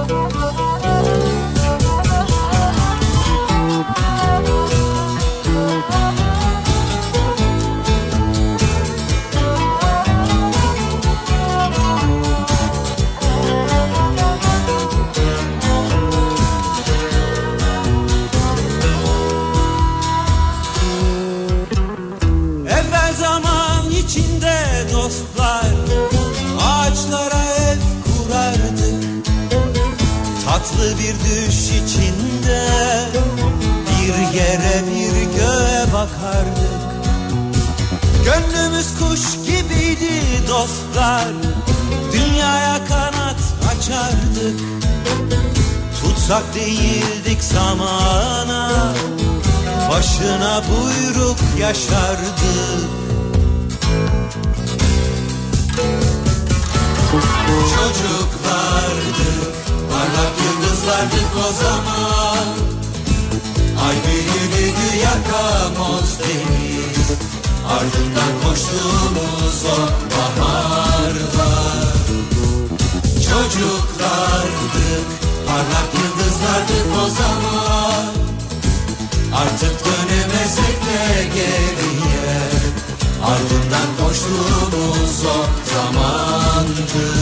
Evvel kuş gibiydi dostlar. Dünyaya kanat açardık. Tutsak değildik zamana. Başına buyruk yaşardık Çocuklardık Parlak yıldızlardık o zaman. Ay büyülüydü yakamoz deniz Ardından koştuğumuz o baharlar Çocuklardık Parlak yıldızlardık o zaman. Artık dönemezsek de geriye. Ardından koştuğumuz o zamandı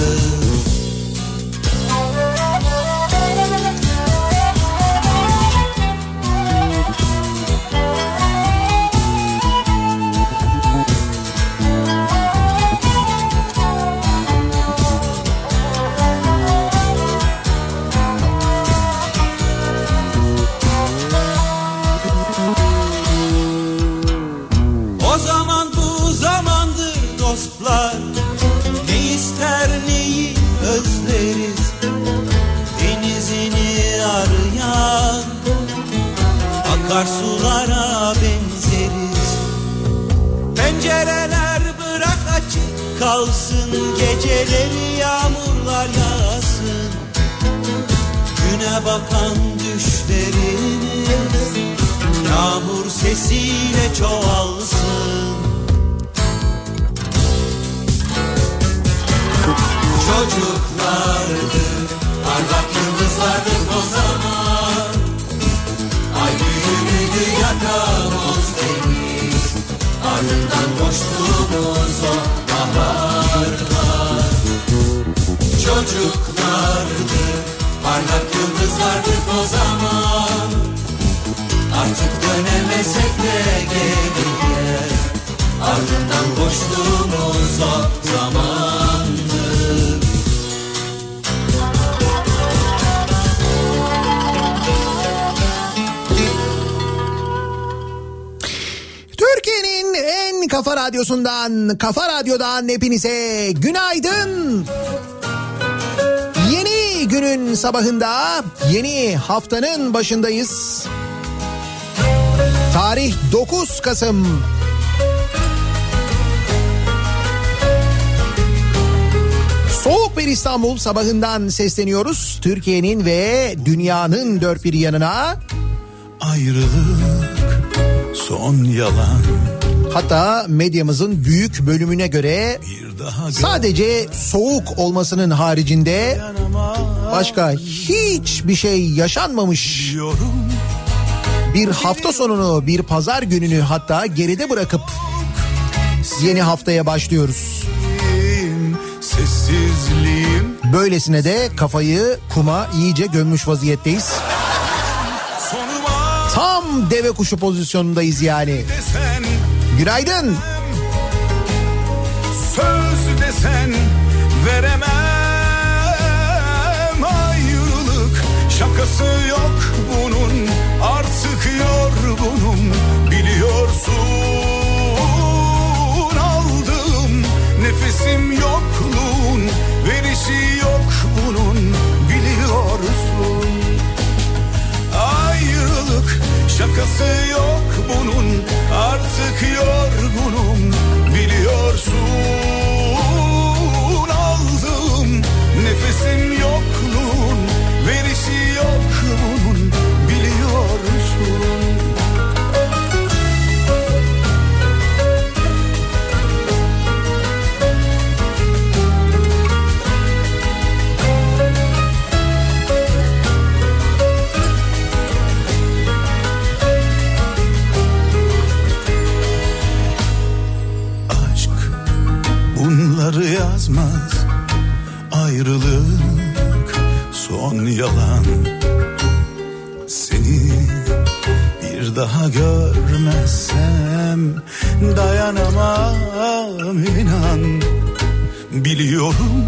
Geceleri yağmurlar yağsın. Güne bakan düşlerimiz Yağmur sesiyle çoğalsın. Çocuklardık Çocuklardık Parlak yıldızlardık o zaman. Artık dönemesek de geriye. Ardından koştuğumuz o zamandı. En kafa radyosundan, kafa radyodan hepinize günaydın. Günün sabahında, yeni haftanın başındayız. Tarih 9 Kasım. Soğuk bir İstanbul sabahından sesleniyoruz. Türkiye'nin ve dünyanın dört bir yanına. Ayrılık son yalan Hatta medyamızın büyük bölümüne göre sadece soğuk olmasının haricinde başka hiçbir şey yaşanmamış bir hafta sonunu bir pazar gününü hatta geride bırakıp yeni haftaya başlıyoruz. Böylesine de kafayı kuma iyice gömmüş vaziyetteyiz. Tam deve kuşu pozisyonundayız yani. desen Günaydın. söz desen veremem. Ayrılık şakası yok bunun. Artık yorgunum biliyorsun aldım nefesim yokluğun. Verişi yok bunun. Biliyorsun. Ayrılık şakası yok bunun. Artık yorgunum biliyorsun olmaz. Ayrılık son yalan. Seni bir daha görmezsem Dayanamam inan. Biliyorum,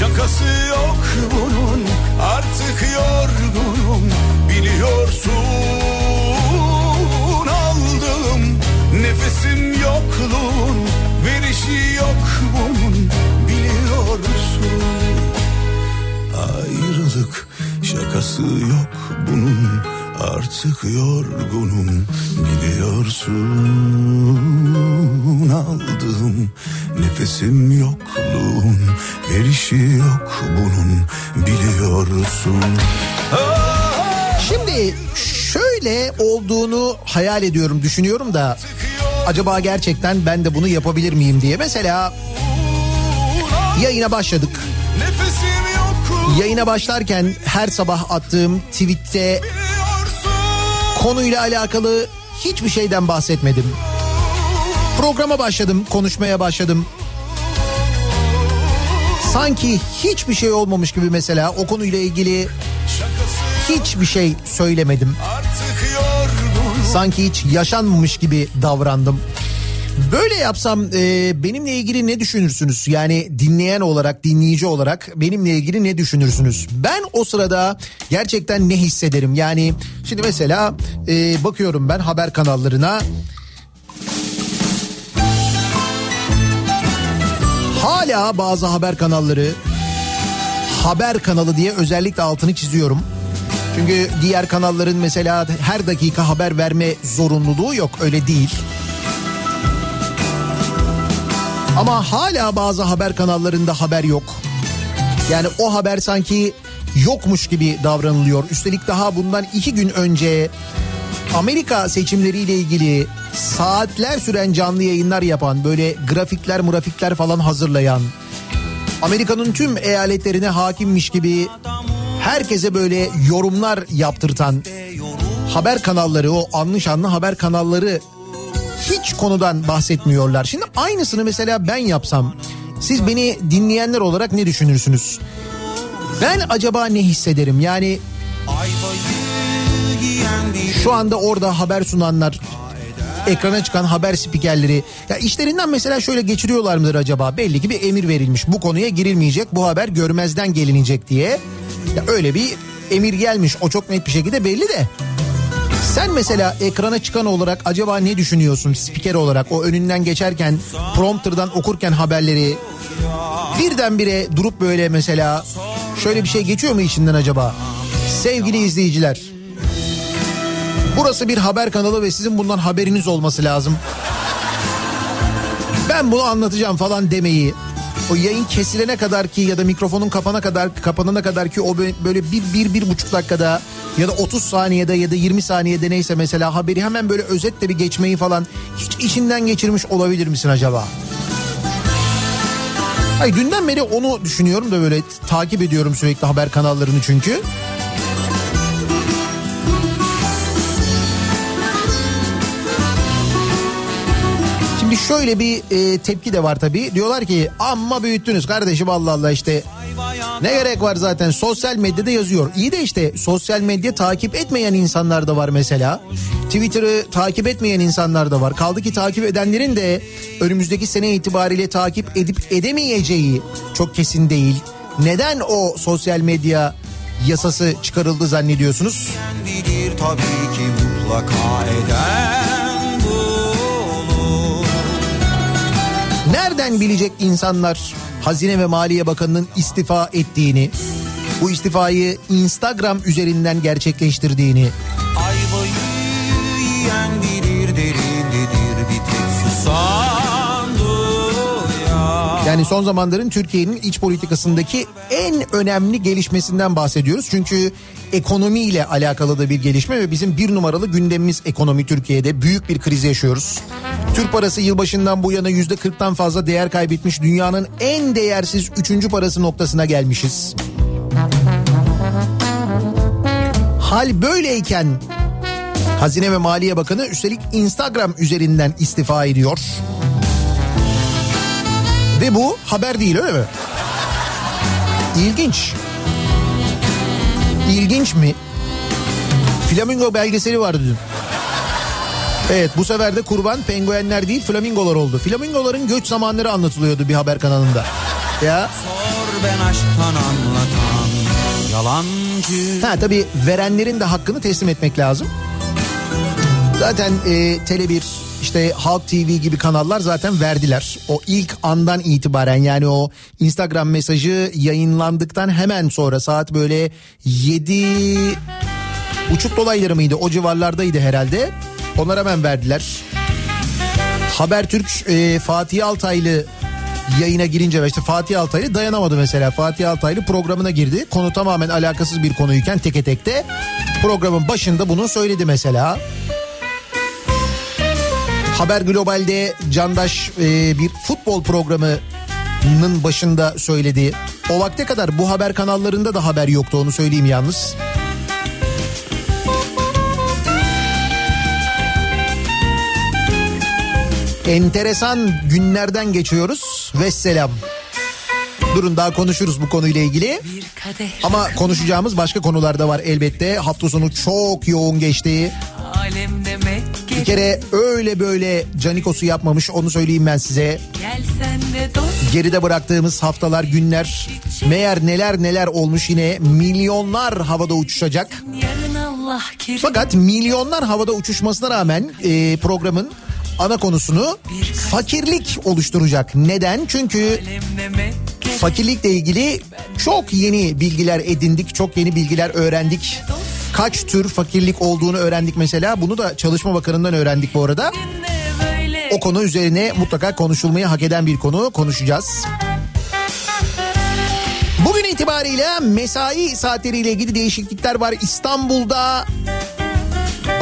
şakası yok bunun Artık yorgunum. Biliyorsun Aldığım nefesim yokluğun. Verişi yok bunun biliyorsun. Ayrılık şakası yok bunun Artık yorgunum. Biliyorsun Aldığım nefesim yokluğun Verişi yok bunun biliyorsun Şimdi şöyle olduğunu hayal ediyorum, düşünüyorum da acaba gerçekten ben de bunu yapabilir miyim diye. Mesela yayına başladık. Yayına başlarken her sabah attığım tweette konuyla alakalı hiçbir şeyden bahsetmedim. Programa başladım, konuşmaya başladım. Sanki hiçbir şey olmamış gibi mesela o konuyla ilgili hiçbir şey söylemedim. Sanki hiç yaşanmamış gibi davrandım. Böyle yapsam e, benimle ilgili ne düşünürsünüz? Yani dinleyen olarak, dinleyici olarak benimle ilgili ne düşünürsünüz? Ben o sırada gerçekten ne hissederim? Yani şimdi mesela e, bakıyorum ben haber kanallarına. Hala bazı haber kanalları haber kanalı diye özellikle altını çiziyorum. Çünkü diğer kanalların mesela her dakika haber verme zorunluluğu yok öyle değil. Ama hala bazı haber kanallarında haber yok. Yani o haber sanki yokmuş gibi davranılıyor. Üstelik daha bundan iki gün önce Amerika seçimleriyle ilgili saatler süren canlı yayınlar yapan böyle grafikler murafikler falan hazırlayan Amerika'nın tüm eyaletlerine hakimmiş gibi herkese böyle yorumlar yaptırtan haber kanalları o anlı şanlı haber kanalları hiç konudan bahsetmiyorlar. Şimdi aynısını mesela ben yapsam siz beni dinleyenler olarak ne düşünürsünüz? Ben acaba ne hissederim? Yani şu anda orada haber sunanlar ekrana çıkan haber spikerleri ya işlerinden mesela şöyle geçiriyorlar mıdır acaba? Belli ki bir emir verilmiş. Bu konuya girilmeyecek. Bu haber görmezden gelinecek diye. Ya öyle bir emir gelmiş. O çok net bir şekilde belli de. Sen mesela ekrana çıkan olarak acaba ne düşünüyorsun spiker olarak o önünden geçerken prompterdan okurken haberleri birdenbire durup böyle mesela şöyle bir şey geçiyor mu içinden acaba? Sevgili izleyiciler burası bir haber kanalı ve sizin bundan haberiniz olması lazım. Ben bunu anlatacağım falan demeyi o yayın kesilene kadar ki ya da mikrofonun kapana kadar kapanana kadar ki o böyle bir, bir, bir buçuk dakikada ya da 30 saniyede ya da 20 saniyede neyse mesela haberi hemen böyle özetle bir geçmeyi falan hiç içinden geçirmiş olabilir misin acaba? Ay dünden beri onu düşünüyorum da böyle takip ediyorum sürekli haber kanallarını çünkü. Şimdi şöyle bir e, tepki de var tabii. Diyorlar ki amma büyüttünüz kardeşim Allah Allah işte. Ne gerek var zaten sosyal medyada yazıyor. İyi de işte sosyal medya takip etmeyen insanlar da var mesela. Twitter'ı takip etmeyen insanlar da var. Kaldı ki takip edenlerin de önümüzdeki sene itibariyle takip edip edemeyeceği çok kesin değil. Neden o sosyal medya yasası çıkarıldı zannediyorsunuz? Kendidir tabii ki mutlaka eden bulur. Nereden bilecek insanlar Hazine ve Maliye Bakanı'nın istifa ettiğini, bu istifayı Instagram üzerinden gerçekleştirdiğini, Ayvayı yiyen bilir derindedir bir tek susandı ya Yani son zamanların Türkiye'nin iç politikasındaki en önemli gelişmesinden bahsediyoruz. Çünkü ekonomiyle alakalı da bir gelişme ve bizim bir numaralı gündemimiz ekonomi Türkiye'de. Büyük bir kriz yaşıyoruz. Türk parası yılbaşından bu yana yüzde kırktan fazla değer kaybetmiş. Dünyanın en değersiz üçüncü parası noktasına gelmişiz. Hal böyleyken Hazine ve Maliye Bakanı üstelik Instagram üzerinden istifa ediyor. Ve bu haber değil öyle mi? İlginç. İlginç mi? Flamingo belgeseli vardı dün. Evet bu sefer de kurban penguenler değil flamingolar oldu. Flamingoların göç zamanları anlatılıyordu bir haber kanalında. Ya Sor ben aşktan anlatan yalancı ha tabii verenlerin de hakkını teslim etmek lazım. Zaten e, Tele1 işte Halk TV gibi kanallar zaten verdiler. O ilk andan itibaren yani o Instagram mesajı yayınlandıktan hemen sonra saat böyle 7 buçuk dolayları mıydı o civarlardaydı herhalde. Onlar hemen verdiler. Habertürk e, Fatih Altaylı yayına girince işte Fatih Altaylı dayanamadı mesela. Fatih Altaylı programına girdi. Konu tamamen alakasız bir konuyken teke tekte programın başında bunu söyledi mesela. Haber Global'de Candaş e, bir futbol programının başında söyledi. O vakte kadar bu haber kanallarında da haber yoktu onu söyleyeyim yalnız. Enteresan günlerden geçiyoruz ve selam. Durun daha konuşuruz bu konuyla ilgili. Ama konuşacağımız başka konular da var elbette. Hafta sonu çok yoğun geçti. Alem demek Bir kere öyle böyle canikosu yapmamış onu söyleyeyim ben size. Geride bıraktığımız haftalar, günler meğer neler neler olmuş yine milyonlar havada uçuşacak. Fakat milyonlar havada uçuşmasına rağmen e, programın ana konusunu fakirlik oluşturacak. Neden? Çünkü fakirlikle ilgili çok yeni bilgiler edindik, çok yeni bilgiler öğrendik. Kaç tür fakirlik olduğunu öğrendik mesela. Bunu da Çalışma Bakanı'ndan öğrendik bu arada. O konu üzerine mutlaka konuşulmayı hak eden bir konu konuşacağız. Bugün itibariyle mesai saatleriyle ilgili değişiklikler var. İstanbul'da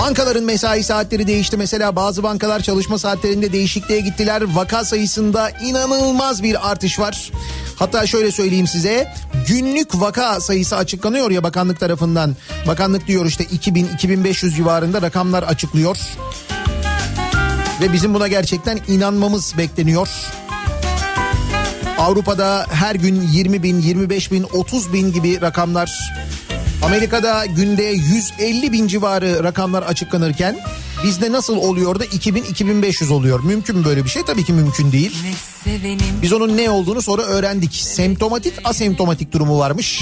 bankaların mesai saatleri değişti. Mesela bazı bankalar çalışma saatlerinde değişikliğe gittiler. Vaka sayısında inanılmaz bir artış var. Hatta şöyle söyleyeyim size günlük vaka sayısı açıklanıyor ya bakanlık tarafından. Bakanlık diyor işte 2000-2500 civarında rakamlar açıklıyor. Ve bizim buna gerçekten inanmamız bekleniyor. Avrupa'da her gün 20 bin, 25 bin, 30 bin gibi rakamlar. Amerika'da günde 150 bin civarı rakamlar açıklanırken bizde nasıl oluyor da 2000-2500 oluyor? Mümkün mü böyle bir şey? Tabii ki mümkün değil. Biz onun ne olduğunu sonra öğrendik. Semptomatik, asemptomatik durumu varmış.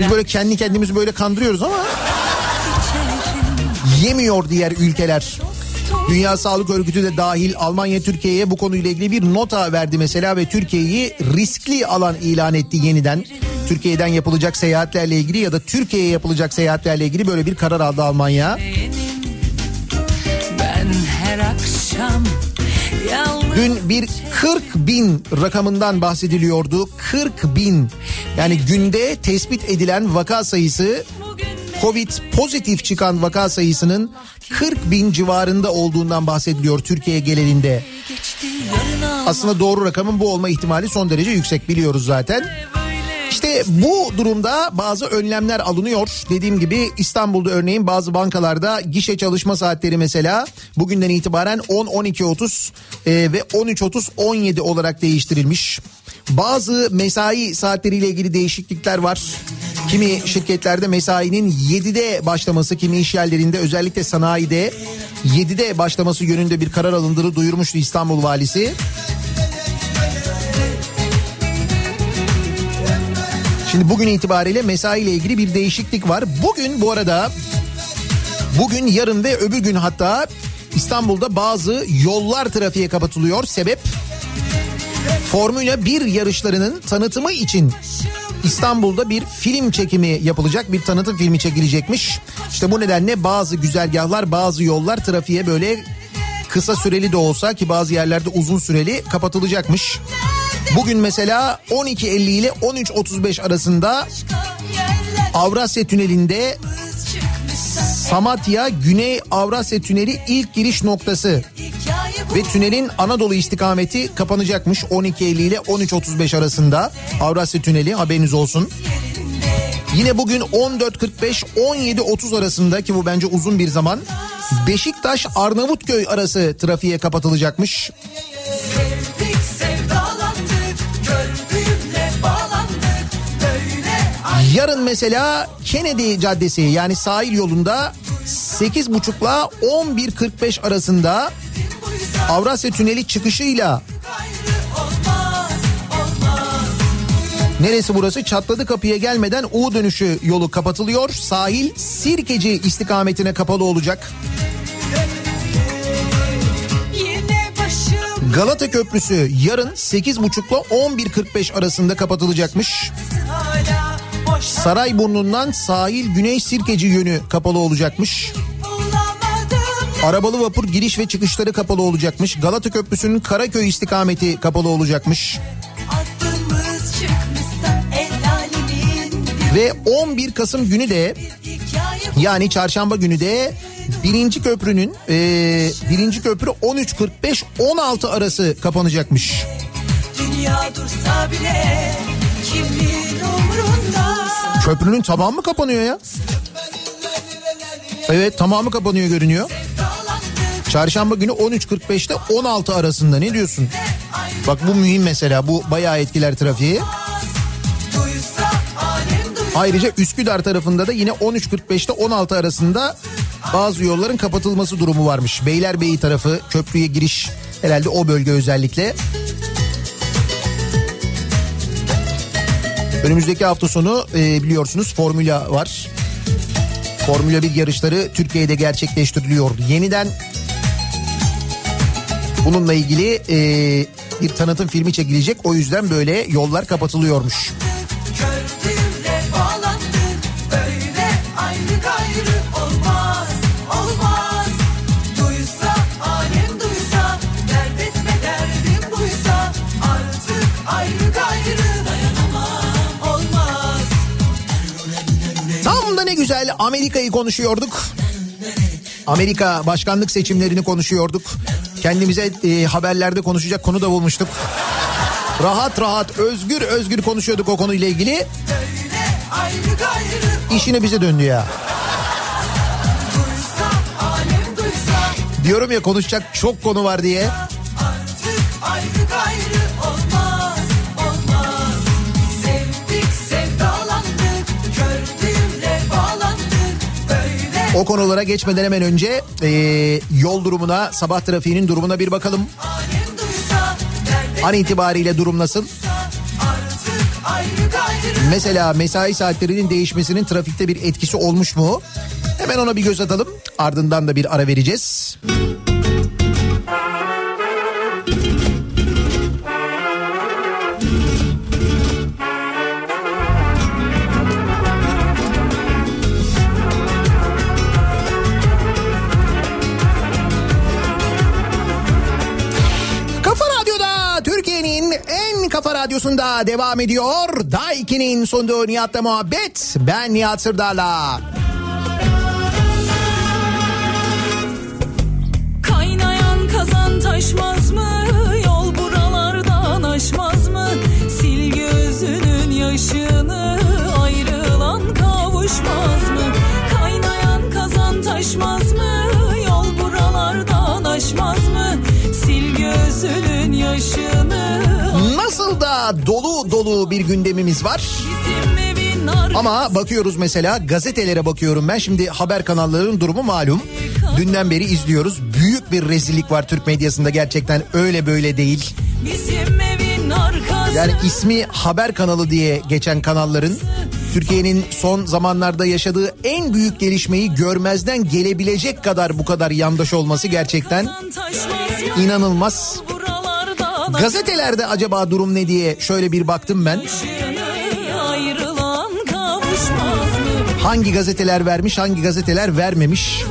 Biz böyle kendi kendimizi böyle kandırıyoruz ama yemiyor diğer ülkeler. Dünya Sağlık Örgütü de dahil Almanya Türkiye'ye bu konuyla ilgili bir nota verdi mesela ve Türkiye'yi riskli alan ilan etti yeniden. Türkiye'den yapılacak seyahatlerle ilgili ya da Türkiye'ye yapılacak seyahatlerle ilgili böyle bir karar aldı Almanya. ben her akşam Dün bir 40 bin rakamından bahsediliyordu. 40 bin yani günde tespit edilen vaka sayısı Covid pozitif çıkan vaka sayısının 40 bin civarında olduğundan bahsediliyor Türkiye genelinde. Aslında doğru rakamın bu olma ihtimali son derece yüksek biliyoruz zaten. İşte bu durumda bazı önlemler alınıyor. Dediğim gibi İstanbul'da örneğin bazı bankalarda gişe çalışma saatleri mesela bugünden itibaren 10-12-30 e, ve 13-30-17 olarak değiştirilmiş. Bazı mesai saatleriyle ilgili değişiklikler var. Kimi şirketlerde mesainin 7'de başlaması, kimi iş yerlerinde özellikle sanayide 7'de başlaması yönünde bir karar alındığını duyurmuştu İstanbul Valisi. Şimdi bugün itibariyle mesai ile ilgili bir değişiklik var. Bugün bu arada bugün yarın ve öbür gün hatta İstanbul'da bazı yollar trafiğe kapatılıyor. Sebep Formula 1 yarışlarının tanıtımı için İstanbul'da bir film çekimi yapılacak. Bir tanıtım filmi çekilecekmiş. İşte bu nedenle bazı güzergahlar, bazı yollar trafiğe böyle kısa süreli de olsa ki bazı yerlerde uzun süreli kapatılacakmış. Bugün mesela 12.50 ile 13.35 arasında Avrasya Tüneli'nde Samatya Güney Avrasya Tüneli ilk giriş noktası ve tünelin Anadolu istikameti kapanacakmış 12.50 ile 13.35 arasında Avrasya Tüneli haberiniz olsun. Yine bugün 14.45-17.30 arasında ki bu bence uzun bir zaman Beşiktaş Arnavutköy arası trafiğe kapatılacakmış. Yarın mesela Kennedy Caddesi yani sahil yolunda 8.30 ile 11.45 arasında Avrasya Tüneli çıkışıyla Neresi burası? Çatladı kapıya gelmeden U dönüşü yolu kapatılıyor. Sahil Sirkeci istikametine kapalı olacak. Galata Köprüsü yarın 8.30 ile 11.45 arasında kapatılacakmış. hala Sarayburnu'ndan sahil Güney Sirkeci yönü kapalı olacakmış. Arabalı vapur giriş ve çıkışları kapalı olacakmış. Galata Köprüsü'nün Karaköy istikameti kapalı olacakmış. Ve 11 Kasım günü de yani çarşamba günü de birinci köprünün e, birinci köprü 13.45-16 arası kapanacakmış. dünya dursa bile umrunda Köprünün tamamı mı kapanıyor ya? Evet tamamı kapanıyor görünüyor. Çarşamba günü 13.45'te 16 arasında ne diyorsun? Bak bu mühim mesela bu bayağı etkiler trafiği. Ayrıca Üsküdar tarafında da yine 13.45'te 16 arasında bazı yolların kapatılması durumu varmış. Beylerbeyi tarafı köprüye giriş herhalde o bölge özellikle. Önümüzdeki hafta sonu e, biliyorsunuz Formula var. Formula 1 yarışları Türkiye'de gerçekleştiriliyor. Yeniden bununla ilgili e, bir tanıtım filmi çekilecek. O yüzden böyle yollar kapatılıyormuş. Güzel Amerika'yı konuşuyorduk. Amerika başkanlık seçimlerini konuşuyorduk. Kendimize e, haberlerde konuşacak konu da bulmuştuk. Rahat rahat özgür özgür konuşuyorduk o konuyla ilgili. İşine bize döndü ya. Diyorum ya konuşacak çok konu var diye. O konulara geçmeden hemen önce e, yol durumuna, sabah trafiğinin durumuna bir bakalım. An itibariyle durum nasıl? Mesela mesai saatlerinin değişmesinin trafikte bir etkisi olmuş mu? Hemen ona bir göz atalım. Ardından da bir ara vereceğiz. Kafa radyosunda devam ediyor. Daiki'nin sunduğu Nihat'la muhabbet. Ben Nihat Sırdar'la. Kaynayan kazan taşmaz mı? Yol buralardan aşmaz mı? Sil gözünün yaşını ayrılan kavuşmaz mı? Kaynayan kazan taşmaz mı? Yol buralardan aşmaz mı? Nasıl da dolu dolu bir gündemimiz var. Ama bakıyoruz mesela gazetelere bakıyorum ben. Şimdi haber kanallarının durumu malum. Dünden beri izliyoruz. Büyük bir rezillik var Türk medyasında gerçekten öyle böyle değil. Bizim evin arkası Yani ismi haber kanalı diye geçen kanalların Türkiye'nin son zamanlarda yaşadığı en büyük gelişmeyi görmezden gelebilecek kadar bu kadar yandaş olması gerçekten inanılmaz. Gazetelerde acaba durum ne diye şöyle bir baktım ben. Hangi gazeteler vermiş, hangi gazeteler vermemiş.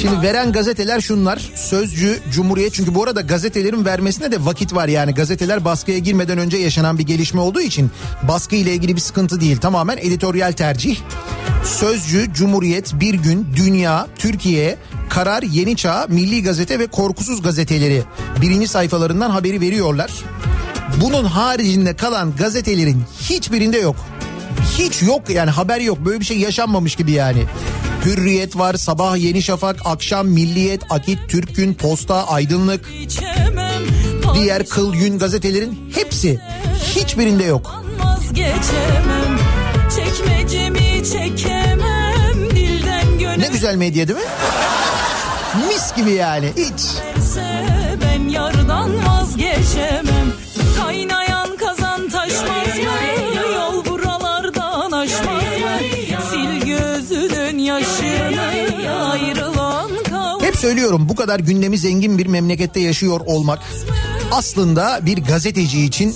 Şimdi veren gazeteler şunlar. Sözcü, Cumhuriyet çünkü bu arada gazetelerin vermesine de vakit var yani. Gazeteler baskıya girmeden önce yaşanan bir gelişme olduğu için baskı ile ilgili bir sıkıntı değil. Tamamen editoryal tercih. Sözcü, Cumhuriyet, Bir Gün, Dünya, Türkiye, Karar, Yeni Çağ, Milli Gazete ve Korkusuz gazeteleri birinci sayfalarından haberi veriyorlar. Bunun haricinde kalan gazetelerin hiçbirinde yok. Hiç yok yani haber yok böyle bir şey yaşanmamış gibi yani. Hürriyet var, Sabah, Yeni Şafak, Akşam, Milliyet, Akit, Türk Gün, Posta, Aydınlık, diğer Kıl Gün gazetelerin hepsi hiçbirinde yok. Ne güzel medya değil mi? Mis gibi yani hiç. Ben yardan vazgeçemem söylüyorum bu kadar gündemi zengin bir memlekette yaşıyor olmak aslında bir gazeteci için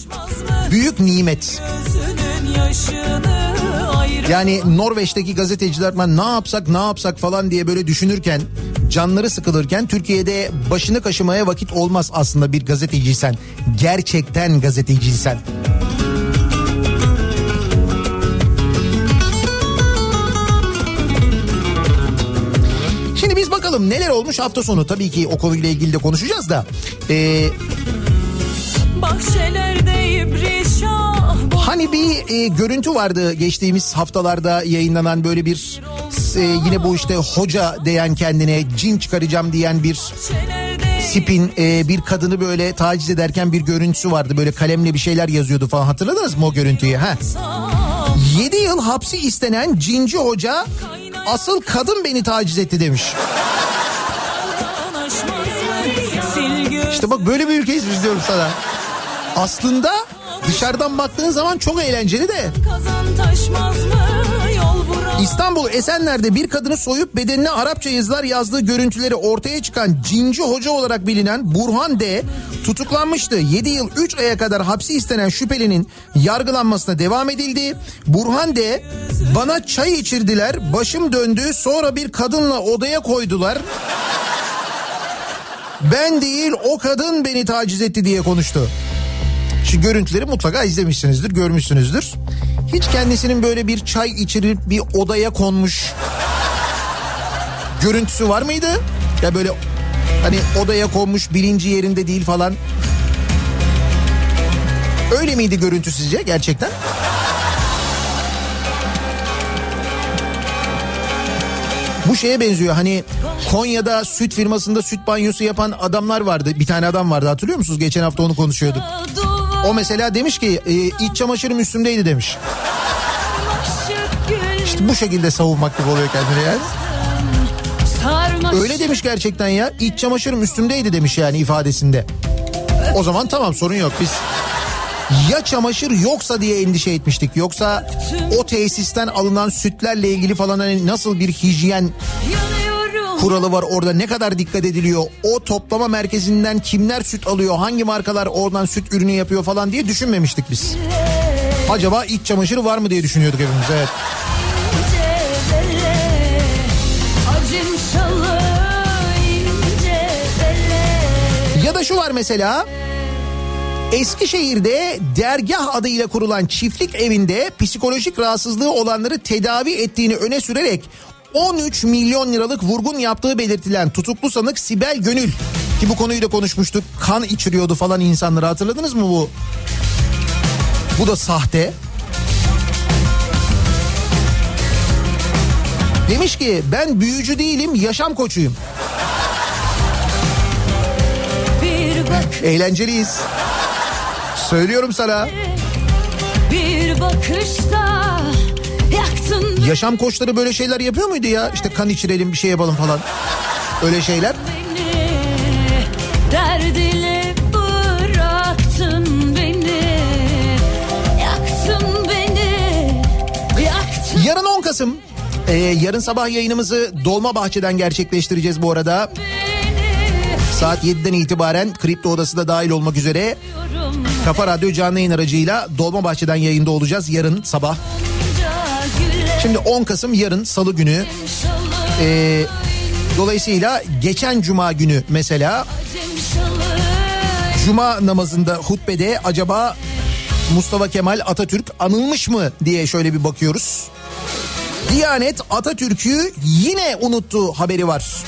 büyük nimet. Yani Norveç'teki gazeteciler ben ne yapsak ne yapsak falan diye böyle düşünürken canları sıkılırken Türkiye'de başını kaşımaya vakit olmaz aslında bir gazeteciysen. Gerçekten gazeteciysen. Bakalım neler olmuş hafta sonu. Tabii ki o konuyla ilgili de konuşacağız da. Ee, Hani bir e, görüntü vardı geçtiğimiz haftalarda yayınlanan böyle bir e, yine bu işte hoca diyen kendine cin çıkaracağım diyen bir spin e, bir kadını böyle taciz ederken bir görüntüsü vardı. Böyle kalemle bir şeyler yazıyordu falan hatırladınız mı o görüntüyü? Ha? 7 yıl hapsi istenen cinci hoca asıl kadın beni taciz etti demiş. İşte bak böyle bir ülkeyiz biz diyorum sana. Aslında dışarıdan baktığın zaman çok eğlenceli de. kazan taşmaz mı? Yol İstanbul Esenler'de bir kadını soyup bedenine Arapça yazılar yazdığı görüntüleri ortaya çıkan cinci hoca olarak bilinen Burhan D. tutuklanmıştı. 7 yıl 3 aya kadar hapsi istenen şüphelinin yargılanmasına devam edildi. Burhan D. bana çay içirdiler, başım döndü, sonra bir kadınla odaya koydular. Ben değil o kadın beni taciz etti diye konuştu. Şu görüntüleri mutlaka izlemişsinizdir, görmüşsünüzdür. Hiç kendisinin böyle bir çay içirip bir odaya konmuş görüntüsü var mıydı? Ya böyle hani odaya konmuş bilinci yerinde değil falan. Öyle miydi görüntü sizce gerçekten? Bu şeye benziyor hani Konya'da süt firmasında süt banyosu yapan adamlar vardı. Bir tane adam vardı hatırlıyor musunuz? Geçen hafta onu konuşuyorduk. O mesela demiş ki e, iç çamaşırım üstümdeydi demiş. İşte bu şekilde savunmak gibi oluyor kendine yani. Öyle demiş gerçekten ya. İç çamaşırım üstümdeydi demiş yani ifadesinde. O zaman tamam sorun yok biz ya çamaşır yoksa diye endişe etmiştik. Yoksa o tesisten alınan sütlerle ilgili falan hani nasıl bir hijyen kuralı var orada ne kadar dikkat ediliyor? O toplama merkezinden kimler süt alıyor? Hangi markalar oradan süt ürünü yapıyor falan diye düşünmemiştik biz. Acaba iç çamaşırı var mı diye düşünüyorduk hepimiz evet. Ya da şu var mesela Eskişehir'de dergah adıyla kurulan çiftlik evinde psikolojik rahatsızlığı olanları tedavi ettiğini öne sürerek 13 milyon liralık vurgun yaptığı belirtilen tutuklu sanık Sibel Gönül ki bu konuyu da konuşmuştuk. Kan içiriyordu falan insanları hatırladınız mı bu? Bu da sahte. Demiş ki ben büyücü değilim yaşam koçuyum. bir bak Eğlenceliyiz. Söylüyorum sana. bir bakışta Yaşam koçları böyle şeyler yapıyor muydu ya? İşte kan içirelim bir şey yapalım falan. Öyle şeyler. beni beni yaktın beni yaktın Yarın 10 Kasım. Ee, yarın sabah yayınımızı Dolma Bahçe'den gerçekleştireceğiz bu arada. Saat 7'den itibaren Kripto Odası da dahil olmak üzere Kafa Radyo canlı yayın aracıyla Dolmabahçe'den yayında olacağız yarın sabah. Şimdi 10 Kasım yarın salı günü. Ee, dolayısıyla geçen cuma günü mesela cuma namazında hutbede acaba Mustafa Kemal Atatürk anılmış mı diye şöyle bir bakıyoruz. Diyanet Atatürk'ü yine unuttu haberi var.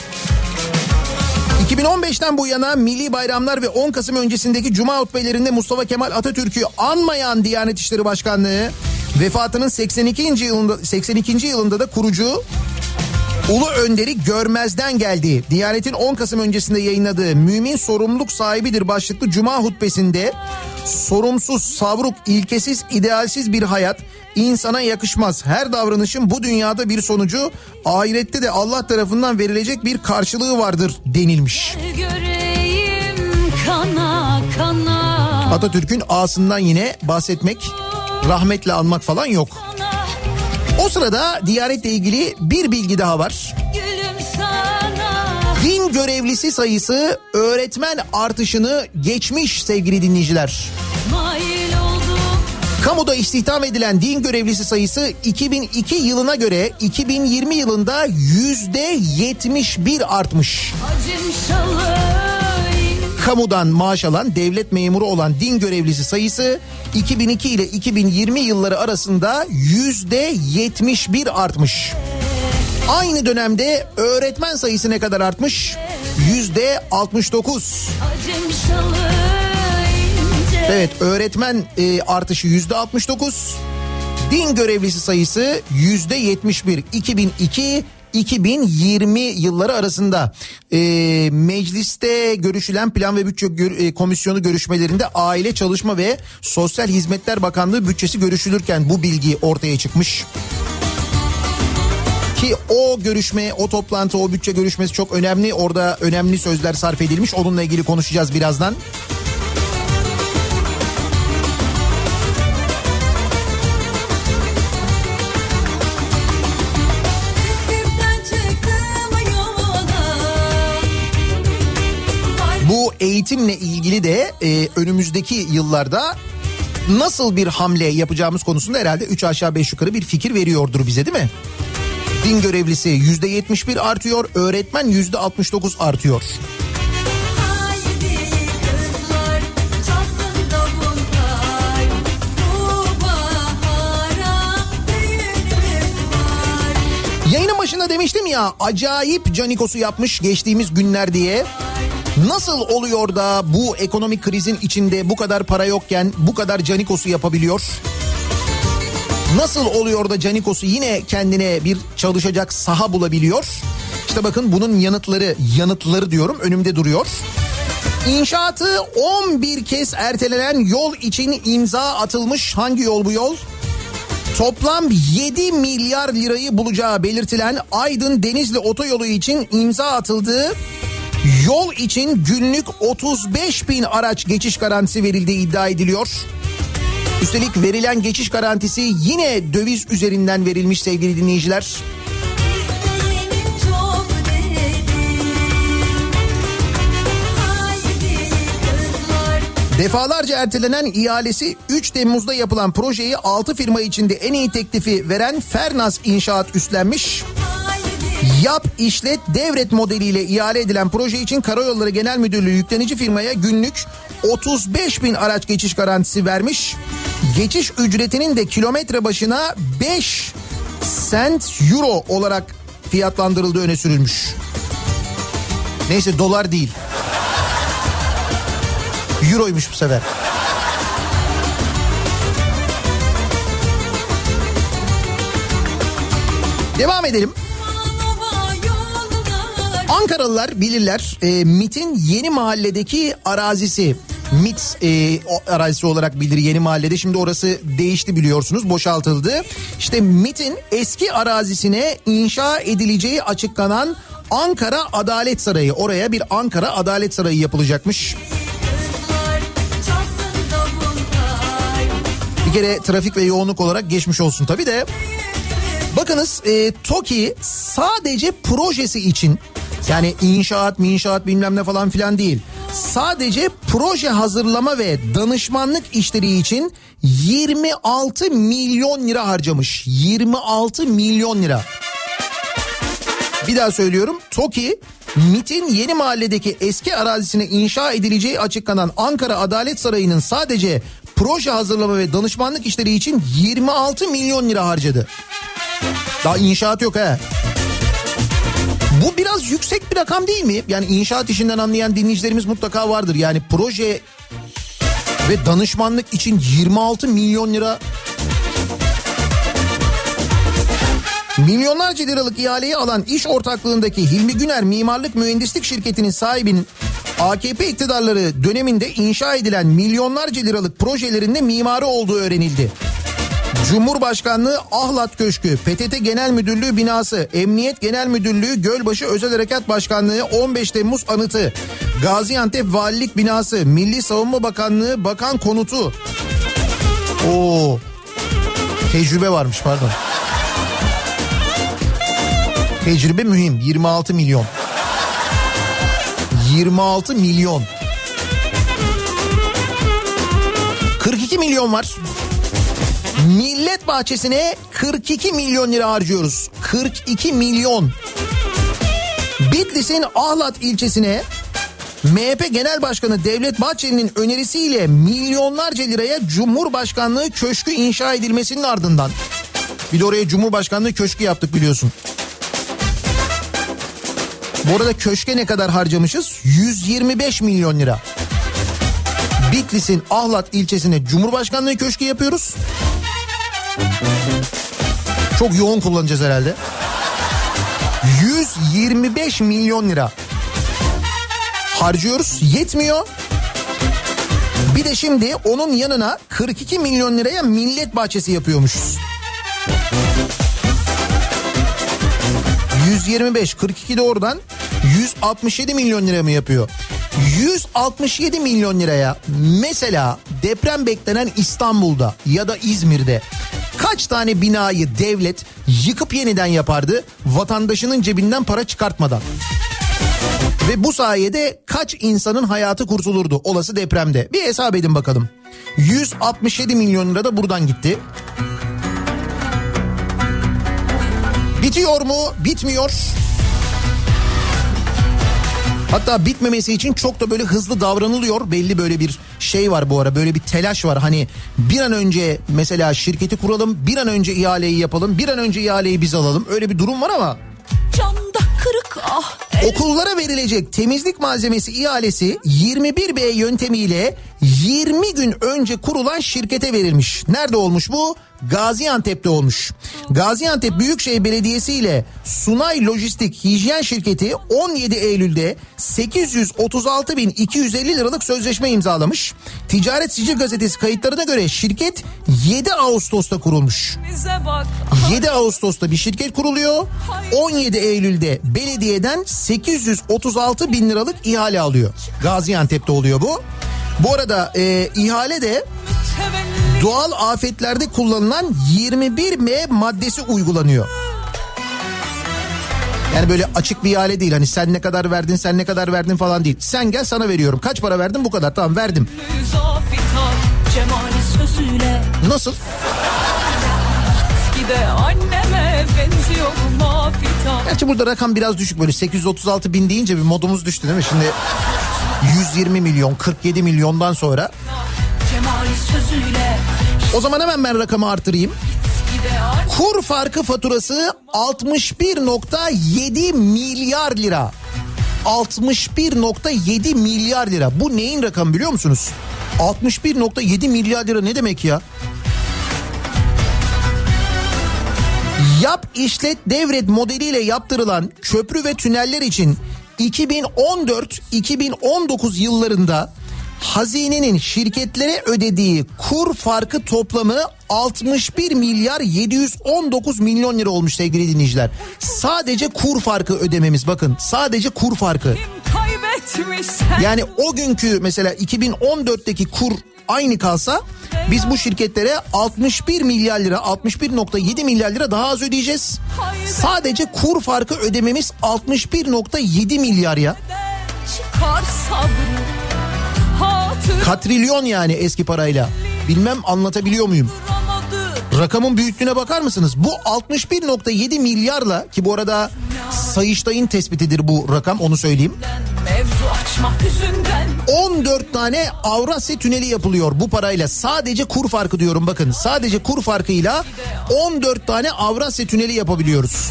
2015'ten bu yana milli bayramlar ve 10 Kasım öncesindeki cuma hutbelerinde Mustafa Kemal Atatürk'ü anmayan Diyanet İşleri Başkanlığı vefatının 82. yılında 82. yılında da kurucu Ulu Önder'i görmezden geldi. Diyanet'in 10 Kasım öncesinde yayınladığı Mümin sorumluluk sahibidir başlıklı Cuma hutbesinde sorumsuz, savruk, ilkesiz, idealsiz bir hayat insana yakışmaz. Her davranışın bu dünyada bir sonucu, ahirette de Allah tarafından verilecek bir karşılığı vardır denilmiş. göreyim kana kana Atatürk'ün ağasından yine bahsetmek, rahmetle anmak falan yok. O sırada Diyanet'le ilgili bir bilgi daha var. Din görevlisi sayısı öğretmen artışını geçmiş sevgili dinleyiciler. Kamuda istihdam edilen din görevlisi sayısı 2002 yılına göre 2020 yılında yüzde 71 artmış. Acım Kamudan maaş alan devlet memuru olan din görevlisi sayısı 2002 ile 2020 yılları arasında yüzde 71 artmış. Aynı dönemde öğretmen sayısı ne kadar artmış? Yüzde 69. Acım şalı ince Evet öğretmen e, artışı yüzde 69. Din görevlisi sayısı yüzde 71. 2002 2020 yılları arasında e, mecliste görüşülen plan ve bütçe gör- e, komisyonu görüşmelerinde Aile Çalışma ve Sosyal Hizmetler Bakanlığı bütçesi görüşülürken bu bilgi ortaya çıkmış. Ki o görüşme, o toplantı, o bütçe görüşmesi çok önemli. Orada önemli sözler sarf edilmiş. Onunla ilgili konuşacağız birazdan. Eğitimle ilgili de e, önümüzdeki yıllarda nasıl bir hamle yapacağımız konusunda herhalde 3 aşağı 5 yukarı bir fikir veriyordur bize değil mi? Din görevlisi %71 artıyor, öğretmen %69 artıyor. Kızlar davullar Bu bahara düğünümüz var Yayının başında demiştim ya acayip canikosu yapmış geçtiğimiz günler diye. Nasıl oluyor da bu ekonomik krizin içinde bu kadar para yokken bu kadar canikosu yapabiliyor? Nasıl oluyor da Canikos'u yine kendine bir çalışacak saha bulabiliyor? İşte bakın bunun yanıtları, yanıtları diyorum önümde duruyor. İnşaatı 11 kez ertelenen yol için imza atılmış. Hangi yol bu yol? Toplam 7 milyar lirayı bulacağı belirtilen Aydın Denizli otoyolu için imza atıldığı yol için günlük 35 bin araç geçiş garantisi verildiği iddia ediliyor. Üstelik verilen geçiş garantisi yine döviz üzerinden verilmiş sevgili dinleyiciler. Defalarca ertelenen ihalesi 3 Temmuz'da yapılan projeyi 6 firma içinde en iyi teklifi veren Fernaz İnşaat üstlenmiş. Haydi Yap, işlet, devret modeliyle ihale edilen proje için Karayolları Genel Müdürlüğü yüklenici firmaya günlük 35 bin araç geçiş garantisi vermiş. Geçiş ücretinin de kilometre başına 5 sent euro olarak fiyatlandırıldığı öne sürülmüş. Neyse dolar değil. Euroymuş bu sefer. Devam edelim. Ankaralılar bilirler e, MIT'in yeni mahalledeki arazisi. MIT e, arazisi olarak bilir yeni mahallede. Şimdi orası değişti biliyorsunuz boşaltıldı. İşte MIT'in eski arazisine inşa edileceği açıklanan Ankara Adalet Sarayı. Oraya bir Ankara Adalet Sarayı yapılacakmış. Bir kere trafik ve yoğunluk olarak geçmiş olsun tabii de. Bakınız e, TOKİ sadece projesi için Yani inşaat, minşaat bilmem ne falan filan değil. Sadece proje hazırlama ve danışmanlık işleri için 26 milyon lira harcamış. 26 milyon lira. Bir daha söylüyorum. TOKİ MIT'in yeni mahalledeki eski arazisine inşa edileceği açıklanan Ankara Adalet Sarayı'nın sadece proje hazırlama ve danışmanlık işleri için 26 milyon lira harcadı. Daha inşaat yok ha. Bu biraz yüksek bir rakam değil mi? Yani inşaat işinden anlayan dinleyicilerimiz mutlaka vardır. Yani proje ve danışmanlık için 26 milyon lira Milyonlarca liralık ihaleyi alan iş ortaklığındaki Hilmi Güner Mimarlık Mühendislik Şirketi'nin sahibinin AKP iktidarları döneminde inşa edilen milyonlarca liralık projelerinde mimarı olduğu öğrenildi. Cumhurbaşkanlığı Ahlat Köşkü, PTT Genel Müdürlüğü binası, Emniyet Genel Müdürlüğü Gölbaşı Özel Harekat Başkanlığı 15 Temmuz anıtı, Gaziantep Valilik binası, Milli Savunma Bakanlığı Bakan Konutu. Oo. Tecrübe varmış pardon. Tecrübe mühim 26 milyon. 26 milyon. 42 milyon var. Millet bahçesine 42 milyon lira harcıyoruz. 42 milyon. Bitlis'in Ahlat ilçesine MHP Genel Başkanı Devlet Bahçeli'nin önerisiyle milyonlarca liraya Cumhurbaşkanlığı Köşkü inşa edilmesinin ardından bir de oraya Cumhurbaşkanlığı Köşkü yaptık biliyorsun. Bu arada köşke ne kadar harcamışız? 125 milyon lira. Bitlis'in Ahlat ilçesine Cumhurbaşkanlığı Köşkü yapıyoruz. Çok yoğun kullanacağız herhalde. 125 milyon lira harcıyoruz. Yetmiyor. Bir de şimdi onun yanına 42 milyon liraya millet bahçesi yapıyormuşuz. 125 42 de oradan 167 milyon lira mı yapıyor? 167 milyon liraya mesela deprem beklenen İstanbul'da ya da İzmir'de kaç tane binayı devlet yıkıp yeniden yapardı vatandaşının cebinden para çıkartmadan? Ve bu sayede kaç insanın hayatı kurtulurdu olası depremde? Bir hesap edin bakalım. 167 milyon lira da buradan gitti. Bitiyor mu? Bitmiyor. Hatta bitmemesi için çok da böyle hızlı davranılıyor. Belli böyle bir şey var bu ara böyle bir telaş var. Hani bir an önce mesela şirketi kuralım, bir an önce ihaleyi yapalım, bir an önce ihaleyi biz alalım. Öyle bir durum var ama Camda kırık ah Okullara verilecek temizlik malzemesi ihalesi 21B yöntemiyle 20 gün önce kurulan şirkete verilmiş. Nerede olmuş bu? Gaziantep'te olmuş. Gaziantep Büyükşehir Belediyesi ile Sunay Lojistik Hijyen Şirketi 17 Eylül'de 836.250 liralık sözleşme imzalamış. Ticaret Sicil Gazetesi kayıtlarına göre şirket 7 Ağustos'ta kurulmuş. bize bak 7 Ağustos'ta bir şirket kuruluyor. 17 Eylül'de belediyeden 836 bin liralık ihale alıyor. Gaziantep'te oluyor bu. Bu arada e, ihale de doğal afetlerde kullanılan 21M maddesi uygulanıyor. Yani böyle açık bir ihale değil. Hani sen ne kadar verdin sen ne kadar verdin falan değil. Sen gel sana veriyorum. Kaç para verdin bu kadar tamam verdim. zafitan Gide anneme benziyor mafitan Gerçi burada rakam biraz düşük böyle 836 bin deyince bir modumuz düştü değil mi? Şimdi 120 milyon 47 milyondan sonra o zaman hemen ben rakamı artırayım. Kur farkı faturası 61.7 milyar lira. 61.7 milyar lira. Bu neyin rakamı biliyor musunuz? 61.7 milyar lira ne demek ya? Yap işlet devret modeliyle yaptırılan köprü ve tüneller için 2014-2019 yıllarında hazinenin şirketlere ödediği kur farkı toplamı 61 milyar 719 milyon lira olmuş sevgili dinleyiciler. Sadece kur farkı ödememiz bakın sadece kur farkı. Yani o günkü mesela 2014'teki kur aynı kalsa biz bu şirketlere 61 milyar lira 61.7 milyar lira daha az ödeyeceğiz. Sadece kur farkı ödememiz 61.7 milyar ya. Katrilyon yani eski parayla. Bilmem anlatabiliyor muyum? Rakamın büyüklüğüne bakar mısınız? Bu 61.7 milyarla ki bu arada Sayıştay'ın tespitidir bu rakam onu söyleyeyim. Mevzu açmak yüzünden 14 tane Avrasya tüneli yapılıyor bu parayla. Sadece kur farkı diyorum bakın. Sadece kur farkıyla 14 tane Avrasya tüneli yapabiliyoruz.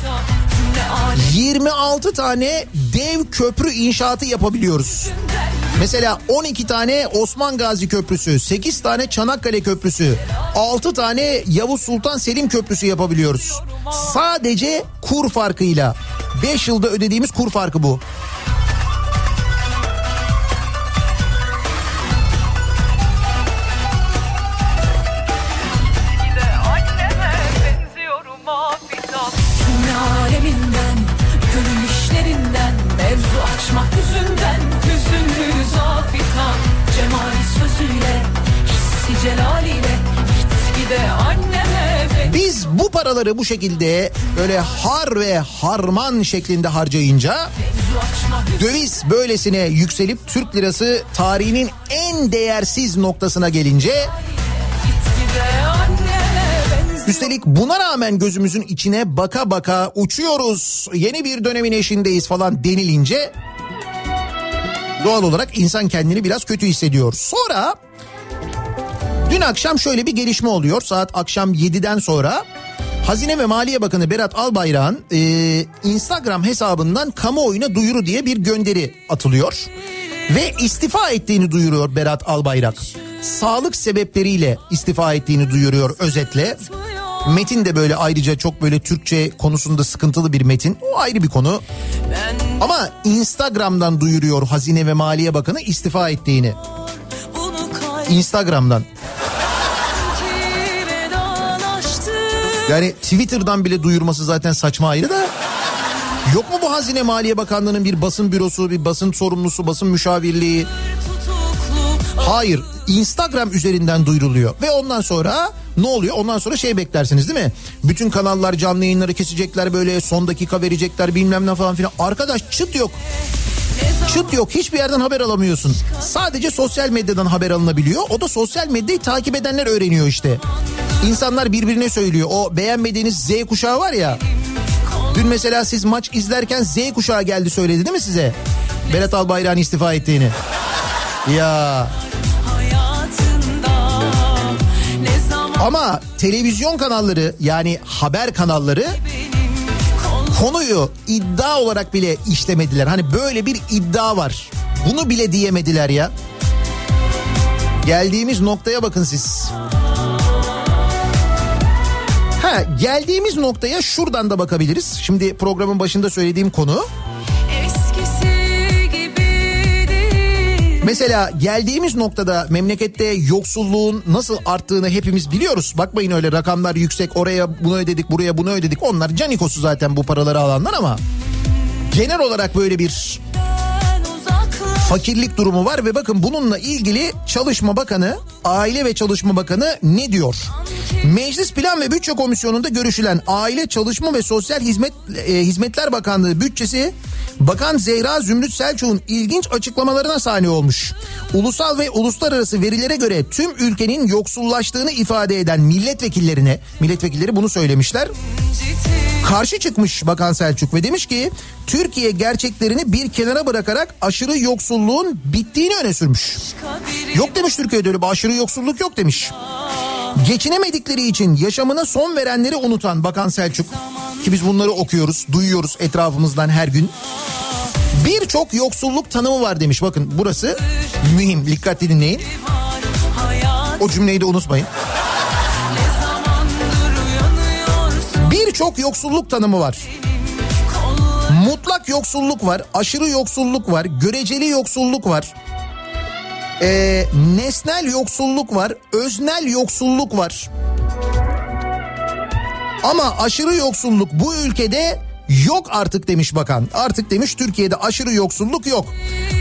Cümle alem 26 tane dev köprü inşaatı yapabiliyoruz. Mesela 12 tane Osman Gazi Köprüsü, 8 tane Çanakkale Köprüsü, 6 tane Yavuz Sultan Selim Köprüsü yapabiliyoruz. Sadece kur farkıyla. 5 yılda ödediğimiz kur farkı bu. Bu paraları bu şekilde böyle har ve harman şeklinde harcayınca döviz böylesine yükselip Türk lirası tarihinin en değersiz noktasına gelince Üstelik buna rağmen gözümüzün içine baka baka uçuyoruz. Yeni bir dönemin eşindeyiz falan denilince doğal olarak insan kendini biraz kötü hissediyor. Sonra dün akşam şöyle bir gelişme oluyor. Saat akşam 7'den sonra Hazine ve Maliye Bakanı Berat Albayrak'ın e, Instagram hesabından kamuoyuna duyuru diye bir gönderi atılıyor. Ve istifa ettiğini duyuruyor Berat Albayrak. Sağlık sebepleriyle istifa ettiğini duyuruyor özetle. Metin de böyle ayrıca çok böyle Türkçe konusunda sıkıntılı bir metin. O ayrı bir konu. Ama Instagram'dan duyuruyor Hazine ve Maliye Bakanı istifa ettiğini. Instagram'dan. Yani Twitter'dan bile duyurması zaten saçma ayrı da. Yok mu bu Hazine Maliye Bakanlığı'nın bir basın bürosu, bir basın sorumlusu, basın müşavirliği? Hayır. Instagram üzerinden duyuruluyor. Ve ondan sonra ne oluyor? Ondan sonra şey beklersiniz değil mi? Bütün kanallar canlı yayınları kesecekler böyle son dakika verecekler bilmem ne falan filan. Arkadaş çıt yok. Çıt yok hiçbir yerden haber alamıyorsun. Sadece sosyal medyadan haber alınabiliyor. O da sosyal medyayı takip edenler öğreniyor işte. İnsanlar birbirine söylüyor. O beğenmediğiniz Z kuşağı var ya. Dün mesela siz maç izlerken Z kuşağı geldi söyledi değil mi size? Berat Albayrak'ın istifa ettiğini. Ya ama televizyon kanalları yani haber kanalları konuyu iddia olarak bile işlemediler. Hani böyle bir iddia var. Bunu bile diyemediler ya. Geldiğimiz noktaya bakın siz. Ha, geldiğimiz noktaya şuradan da bakabiliriz. Şimdi programın başında söylediğim konu. Mesela geldiğimiz noktada memlekette yoksulluğun nasıl arttığını hepimiz biliyoruz. Bakmayın öyle rakamlar yüksek oraya bunu ödedik buraya bunu ödedik. Onlar canikosu zaten bu paraları alanlar ama genel olarak böyle bir fakirlik durumu var ve bakın bununla ilgili Çalışma Bakanı, Aile ve Çalışma Bakanı ne diyor? Meclis Plan ve Bütçe Komisyonu'nda görüşülen Aile Çalışma ve Sosyal Hizmet e, Hizmetler Bakanlığı bütçesi Bakan Zehra Zümrüt Selçuk'un ilginç açıklamalarına sahne olmuş. Ulusal ve uluslararası verilere göre tüm ülkenin yoksullaştığını ifade eden milletvekillerine, milletvekilleri bunu söylemişler. Karşı çıkmış Bakan Selçuk ve demiş ki Türkiye gerçeklerini bir kenara bırakarak aşırı yoksulluğun bittiğini öne sürmüş. Yok demiş Türkiye'de öyle bir aşırı yoksulluk yok demiş. Geçinemedikleri için yaşamına son verenleri unutan Bakan Selçuk ki biz bunları okuyoruz, duyuyoruz etrafımızdan her gün. Birçok yoksulluk tanımı var demiş. Bakın burası mühim. Dikkatli dinleyin. O cümleyi de unutmayın. Birçok yoksulluk tanımı var. Mutlak yoksulluk var, aşırı yoksulluk var, göreceli yoksulluk var. Ee, nesnel yoksulluk var, öznel yoksulluk var. Ama aşırı yoksulluk bu ülkede Yok artık demiş bakan. Artık demiş Türkiye'de aşırı yoksulluk yok.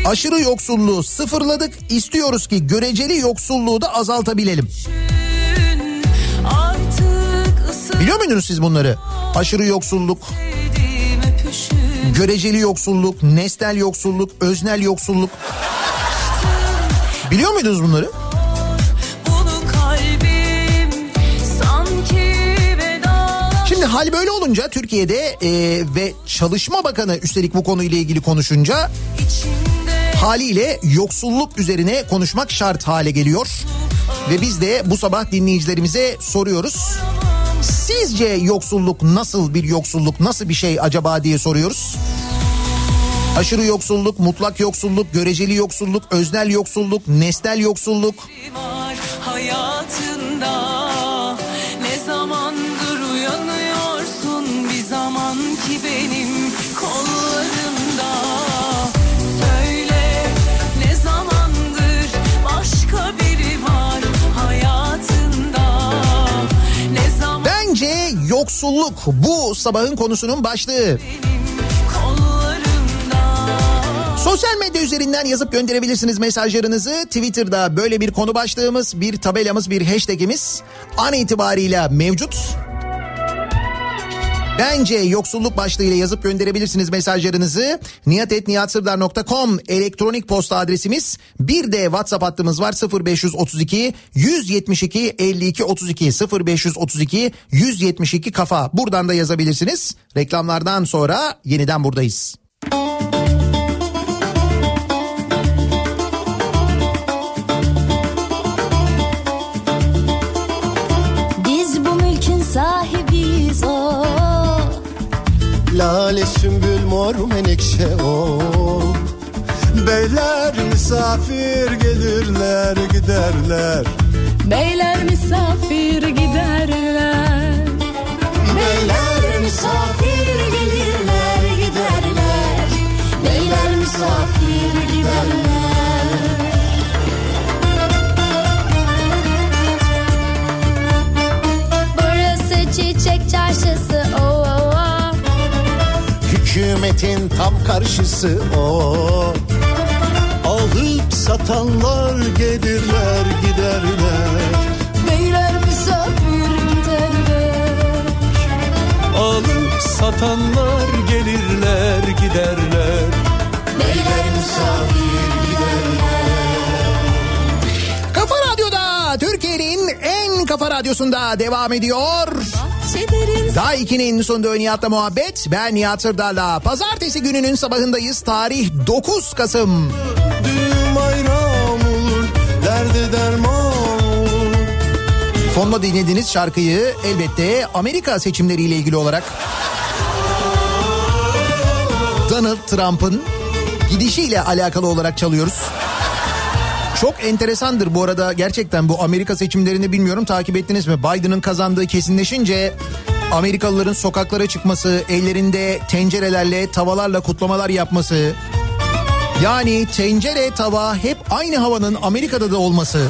Aşırı yoksulluğu sıfırladık. İstiyoruz ki göreceli yoksulluğu da azaltabilelim. Biliyor muydunuz siz bunları? Aşırı yoksulluk, göreceli yoksulluk, nesnel yoksulluk, öznel yoksulluk. Biliyor muydunuz bunları? Şimdi hal böyle olunca Türkiye'de e, ve Çalışma Bakanı üstelik bu konuyla ilgili konuşunca haliyle yoksulluk üzerine konuşmak şart hale geliyor. Ve biz de bu sabah dinleyicilerimize soruyoruz. Sizce yoksulluk nasıl bir yoksulluk, nasıl bir şey acaba diye soruyoruz. Aşırı yoksulluk, mutlak yoksulluk, göreceli yoksulluk, öznel yoksulluk, nesnel yoksulluk. hayatında yoksulluk bu sabahın konusunun başlığı. Sosyal medya üzerinden yazıp gönderebilirsiniz mesajlarınızı. Twitter'da böyle bir konu başlığımız, bir tabelamız, bir hashtagimiz an itibariyle mevcut. Bence yoksulluk başlığıyla yazıp gönderebilirsiniz mesajlarınızı. niyatetniyatsırdar.com elektronik posta adresimiz. Bir de WhatsApp hattımız var 0532 172 52 32 0532 172 kafa. Buradan da yazabilirsiniz. Reklamlardan sonra yeniden buradayız. Biz mor menekşe o Beyler misafir gelirler giderler. Beyler misafir giderler. Beyler misafir gelirler giderler. Beyler misafir giderler Hükümetin tam karşısı o. Alıp satanlar gelirler giderler. Beyler misafir giderler. Alıp satanlar gelirler giderler. Beyler misafir Kafa Radyo'da Türkiye'nin en kafa radyosunda devam ediyor. Bahçelerin Daha 2'nin sonunda Nihat'la muhabbet. Ben Nihat Sırdar'la. Pazartesi gününün sabahındayız. Tarih 9 Kasım. Düğüm ayram olur derde derman olur Fonda dinlediğiniz şarkıyı elbette Amerika seçimleriyle ilgili olarak Donald Trump'ın gidişiyle alakalı olarak çalıyoruz. Çok enteresandır bu arada gerçekten bu Amerika seçimlerini bilmiyorum takip ettiniz mi? Biden'ın kazandığı kesinleşince Amerikalıların sokaklara çıkması, ellerinde tencerelerle, tavalarla kutlamalar yapması. Yani tencere, tava hep aynı havanın Amerika'da da olması.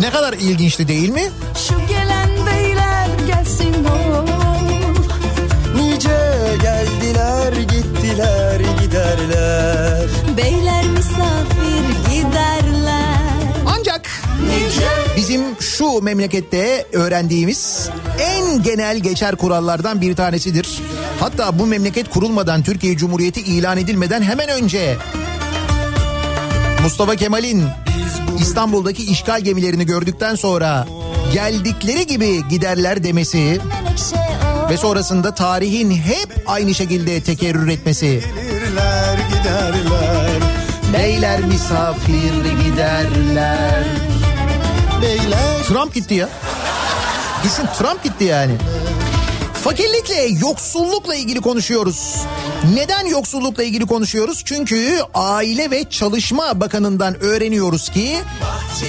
Ne kadar ilginçti değil mi? şu gelen beyler gelsin o Nice geldiler gittiler giderler bizim şu memlekette öğrendiğimiz en genel geçer kurallardan bir tanesidir. Hatta bu memleket kurulmadan Türkiye Cumhuriyeti ilan edilmeden hemen önce Mustafa Kemal'in İstanbul'daki işgal gemilerini gördükten sonra geldikleri gibi giderler demesi ve sonrasında tarihin hep aynı şekilde tekerrür etmesi. Gelirler giderler Beyler misafir giderler. Beyler Trump gitti ya. Düşün Trump gitti yani. Fakirlikle, yoksullukla ilgili konuşuyoruz. Neden yoksullukla ilgili konuşuyoruz? Çünkü Aile ve Çalışma Bakanı'ndan öğreniyoruz ki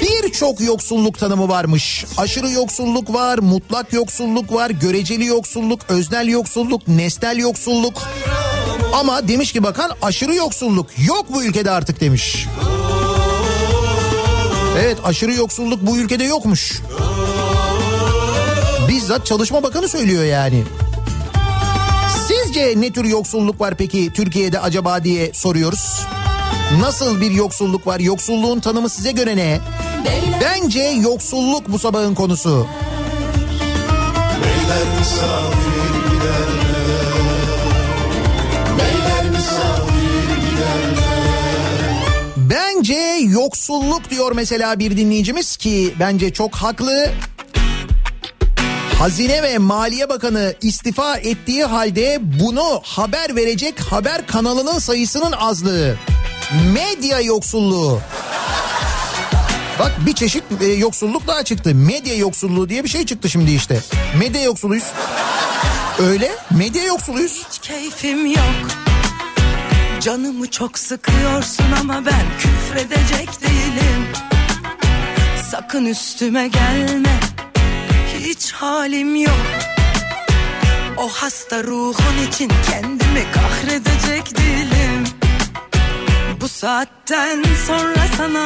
birçok yoksulluk tanımı varmış. Aşırı yoksulluk var, mutlak yoksulluk var, göreceli yoksulluk, öznel yoksulluk, nesnel yoksulluk. Ama demiş ki bakan aşırı yoksulluk yok bu ülkede artık demiş. Evet aşırı yoksulluk bu ülkede yokmuş. Bizzat Çalışma Bakanı söylüyor yani. Sizce ne tür yoksulluk var peki Türkiye'de acaba diye soruyoruz. Nasıl bir yoksulluk var? Yoksulluğun tanımı size göre ne? Bence yoksulluk bu sabahın konusu. Beyler misafir giderler Beyler misafir giderler Bence yoksulluk diyor mesela bir dinleyicimiz ki bence çok haklı. Hazine ve Maliye Bakanı istifa ettiği halde bunu haber verecek haber kanalının sayısının azlığı. Medya yoksulluğu. Bak bir çeşit e, yoksulluk daha çıktı. Medya yoksulluğu diye bir şey çıktı şimdi işte. Medya yoksuluyuz. Öyle medya yoksuluyuz. Hiç keyfim yok Canımı çok sıkıyorsun ama ben küfredecek değilim. Sakın üstüme gelme Hiç halim yok. O hasta ruhun için kendimi kahredecek değilim. Bu saatten sonra sana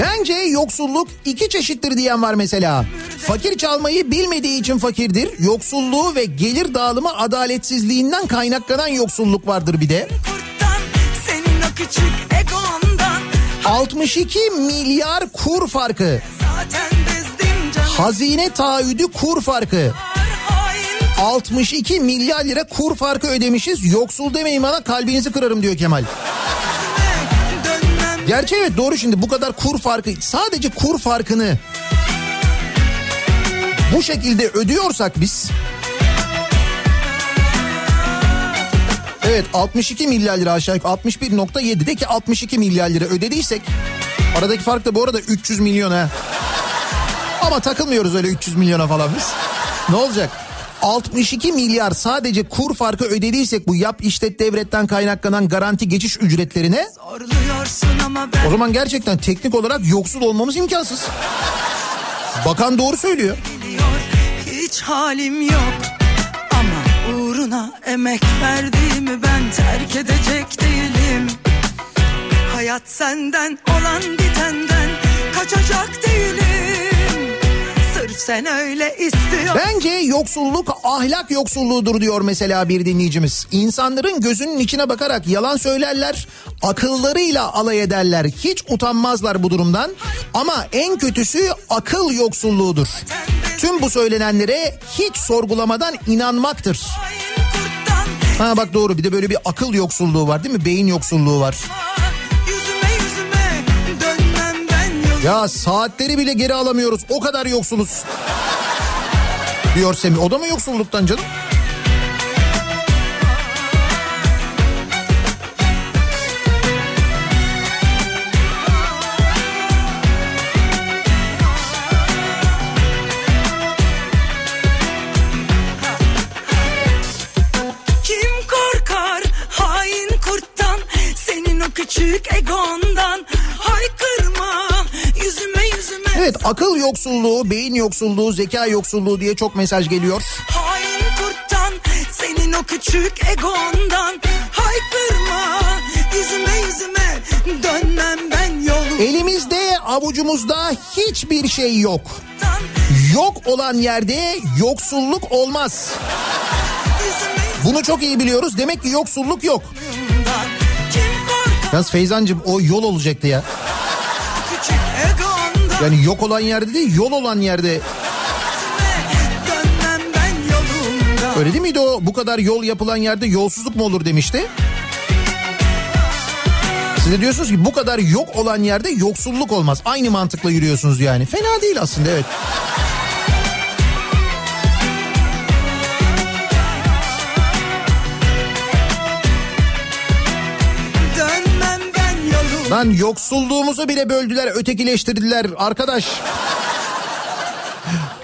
Bence yoksulluk iki çeşittir diyen var mesela. Fakir çalmayı bilmediği için fakirdir. Yoksulluğu ve gelir dağılımı adaletsizliğinden kaynaklanan yoksulluk vardır bir de. Kurttan senin o küçük egondan 62 milyar kur farkı. Hazine taahhüdü kur farkı. hain 62 milyar lira kur farkı ödemişiz. Yoksul demeyin bana kalbinizi kırarım diyor Kemal. Gerçi evet doğru şimdi bu kadar kur farkı sadece kur farkını bu şekilde ödüyorsak biz Evet 62 milyar lira aşağı yukarı 61.7 de ki 62 milyar lira ödediysek aradaki fark da bu arada 300 milyon ha. Ama takılmıyoruz öyle 300 milyona falan biz. Ne olacak? 62 milyar sadece kur farkı ödediysek bu yap işlet devletten kaynaklanan garanti geçiş ücretlerine o zaman gerçekten teknik olarak yoksul olmamız imkansız. Bakan doğru söylüyor. Hiç halim yok Ama uğruna emek verdiğimi ben terk edecek değilim Hayat senden olan bitenden kaçacak değilim sen öyle istiyorsun Bence yoksulluk ahlak yoksulluğudur diyor mesela bir dinleyicimiz. İnsanların gözünün içine bakarak yalan söylerler, akıllarıyla alay ederler. Hiç utanmazlar bu durumdan. Ama en kötüsü akıl yoksulluğudur. Tüm bu söylenenlere hiç sorgulamadan inanmaktır. Ha bak doğru bir de böyle bir akıl yoksulluğu var değil mi? Beyin yoksulluğu var. Ya saatleri bile geri alamıyoruz. O kadar yoksuluz. Diyor Semih. O da mı yoksulluktan canım? Evet akıl yoksulluğu, beyin yoksulluğu, zeka yoksulluğu diye çok mesaj geliyor. Hain kurttan Senin o küçük egondan Haykırma yüzüme yüzüme Dönmem ben yolumdan Elimizde avucumuzda hiçbir şey yok. Yok olan yerde yoksulluk olmaz. Bunu çok iyi biliyoruz. Demek ki yoksulluk yok. Yalnız Feyzancığım o yol olacaktı ya. Yani yok olan yerde değil yol olan yerde. Öyle değil miydi o? Bu kadar yol yapılan yerde yolsuzluk mu olur demişti. Siz de diyorsunuz ki bu kadar yok olan yerde yoksulluk olmaz. Aynı mantıkla yürüyorsunuz yani. Fena değil aslında evet. Lan yoksulluğumuzu bile böldüler, ötekileştirdiler arkadaş.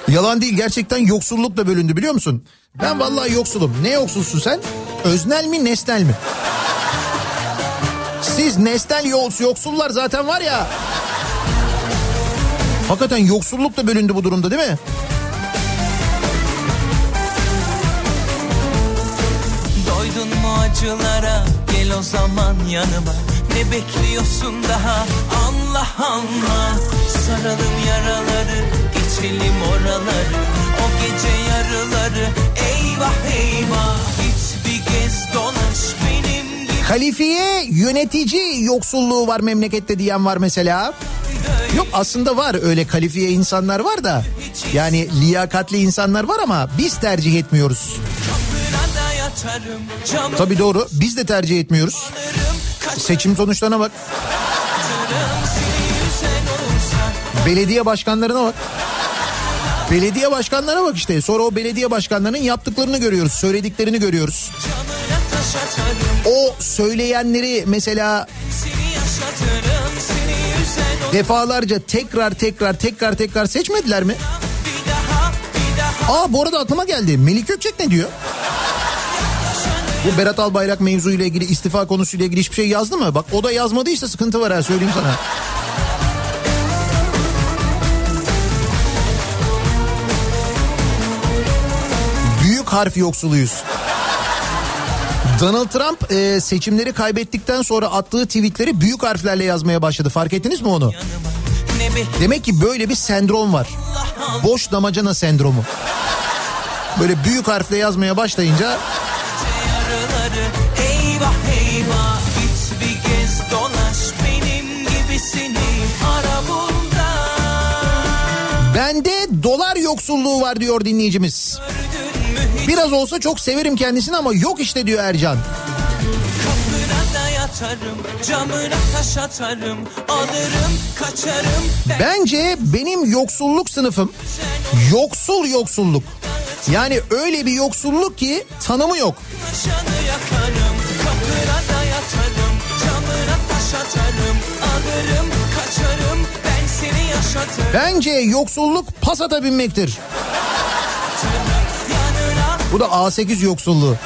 Yalan değil gerçekten yoksulluk da bölündü biliyor musun? Ben vallahi yoksulum. Ne yoksulsun sen? Öznel mi nesnel mi? Siz nesnel yoks, yoksullar zaten var ya. Hakikaten yoksulluk da bölündü bu durumda değil mi? Doydun mu acılara gel o zaman yanıma Ne bekliyorsun daha. Allah Allah Saralım yaraları geçelim oraları. O gece yarıları eyvah eyvah. Kalifiye yönetici yoksulluğu var memlekette diyen var mesela. Yok aslında var. Öyle kalifiye insanlar var da. Yani liyakatli insanlar var ama biz tercih etmiyoruz. Tabii doğru. Biz de tercih etmiyoruz. kaçarım Seçim sonuçlarına bak. Belediye başkanlarına bak. Belediye başkanlarına bak işte. Sonra o belediye başkanlarının yaptıklarını görüyoruz. Söylediklerini görüyoruz. O söyleyenleri mesela defalarca tekrar tekrar tekrar tekrar seçmediler mi? Aa bu arada aklıma geldi. Melik Gökçek ne diyor? Bu Berat Albayrak mevzuyla ilgili istifa konusuyla ilgili hiçbir şey yazdı mı? Bak o da yazmadıysa sıkıntı var ha söyleyeyim sana. Büyük harf yoksuluyuz. Donald Trump e, seçimleri kaybettikten sonra attığı tweetleri büyük harflerle yazmaya başladı. Fark ettiniz mi onu? Demek ki böyle bir sendrom var. Boş damacana sendromu. Böyle büyük harfle yazmaya başlayınca bende dolar yoksulluğu var diyor dinleyicimiz. Biraz olsa çok severim kendisini ama yok işte diyor Ercan. camına taş atarım alırım kaçarım ben Bence benim yoksulluk sınıfım yoksul yoksulluk. Yani öyle bir yoksulluk ki tanımı yok. Yakarım kapına da yatarım camına taş atarım alırım kaçarım Bence yoksulluk pasata binmektir. Bu da A8 yoksulluğu.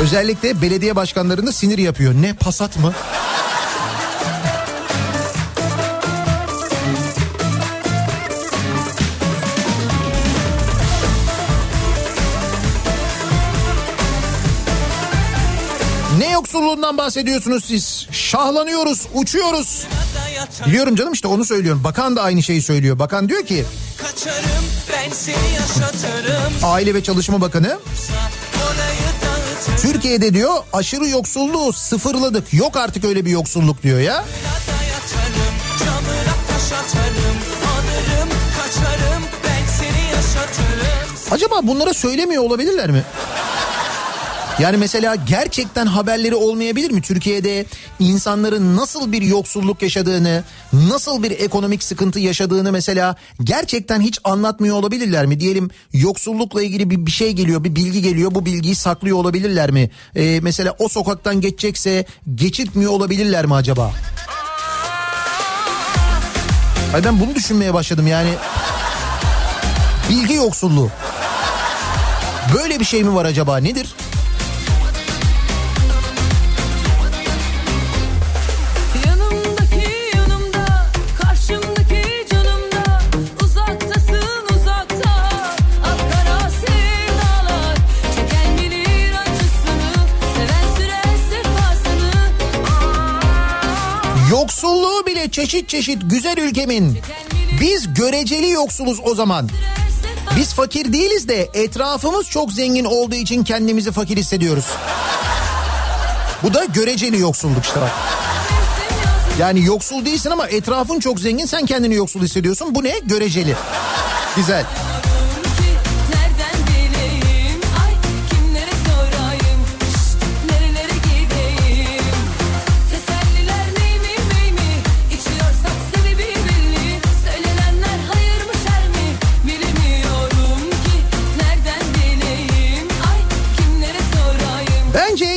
Özellikle belediye başkanlarında sinir yapıyor. Ne pasat mı? Ne yoksulluğundan bahsediyorsunuz siz? Şahlanıyoruz, uçuyoruz. Biliyorum canım işte onu söylüyorum. Bakan da aynı şeyi söylüyor. Bakan diyor ki kaçarım ben seni yaşatırım Aile ve Çalışma Bakanı Türkiye'de diyor aşırı yoksulluğu sıfırladık. Yok artık öyle bir yoksulluk diyor ya. Acaba bunlara söylemiyor olabilirler mi? Yani mesela gerçekten haberleri olmayabilir mi? Türkiye'de insanların nasıl bir yoksulluk yaşadığını, nasıl bir ekonomik sıkıntı yaşadığını mesela gerçekten hiç anlatmıyor olabilirler mi? Diyelim yoksullukla ilgili bir, bir şey geliyor, bir bilgi geliyor. Bu bilgiyi saklıyor olabilirler mi? Ee, mesela o sokaktan geçecekse geçirtmiyor olabilirler mi acaba? Ay ben bunu düşünmeye başladım yani. Bilgi yoksulluğu. Böyle bir şey mi var acaba nedir? Yoksulluğu bile çeşit çeşit güzel ülkemin. Biz göreceli yoksuluz o zaman. Biz fakir değiliz de etrafımız çok zengin olduğu için kendimizi fakir hissediyoruz. Bu da göreceli yoksulluk işte bak. Yani yoksul değilsin ama etrafın çok zengin sen kendini yoksul hissediyorsun. Bu ne? Göreceli. Güzel.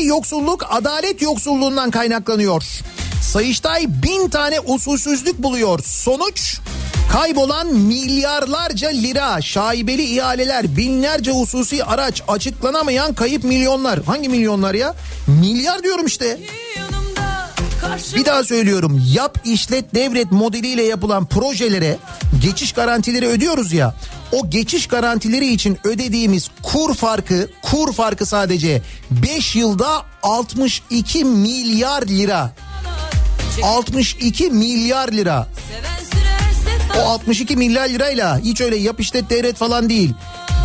Yoksulluk adalet yoksulluğundan kaynaklanıyor. Sayıştay bin tane usulsüzlük buluyor. Sonuç kaybolan milyarlarca lira, şaibeli ihaleler, binlerce hususi araç, açıklanamayan kayıp milyonlar. Hangi milyonlar ya? Milyar diyorum işte. Bir daha söylüyorum yap işlet devret modeliyle yapılan projelere geçiş garantileri ödüyoruz ya. O geçiş garantileri için ödediğimiz kur farkı kur farkı sadece 5 yılda 62 milyar lira. 62 milyar lira. O sefasını 62 milyar lirayla hiç öyle yap işlet devret falan değil.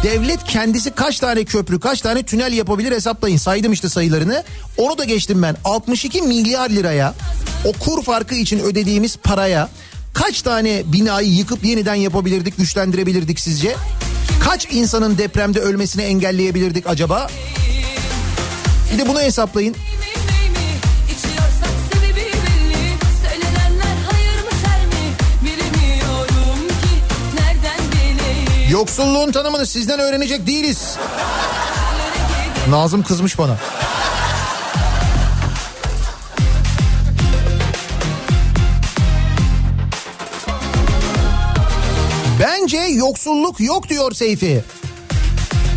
Devlet kendisi kaç tane köprü, kaç tane tünel yapabilir hesaplayın. Saydım işte sayılarını. Onu da geçtim ben. 62 milyar liraya o kur farkı için ödediğimiz paraya kaç tane binayı yıkıp yeniden yapabilirdik, güçlendirebilirdik sizce? Kaç insanın depremde ölmesini engelleyebilirdik acaba? Bir de bunu hesaplayın. Yoksulluğun tanımını sizden öğrenecek değiliz. Nazım kızmış bana. Bence yoksulluk yok diyor Seyfi.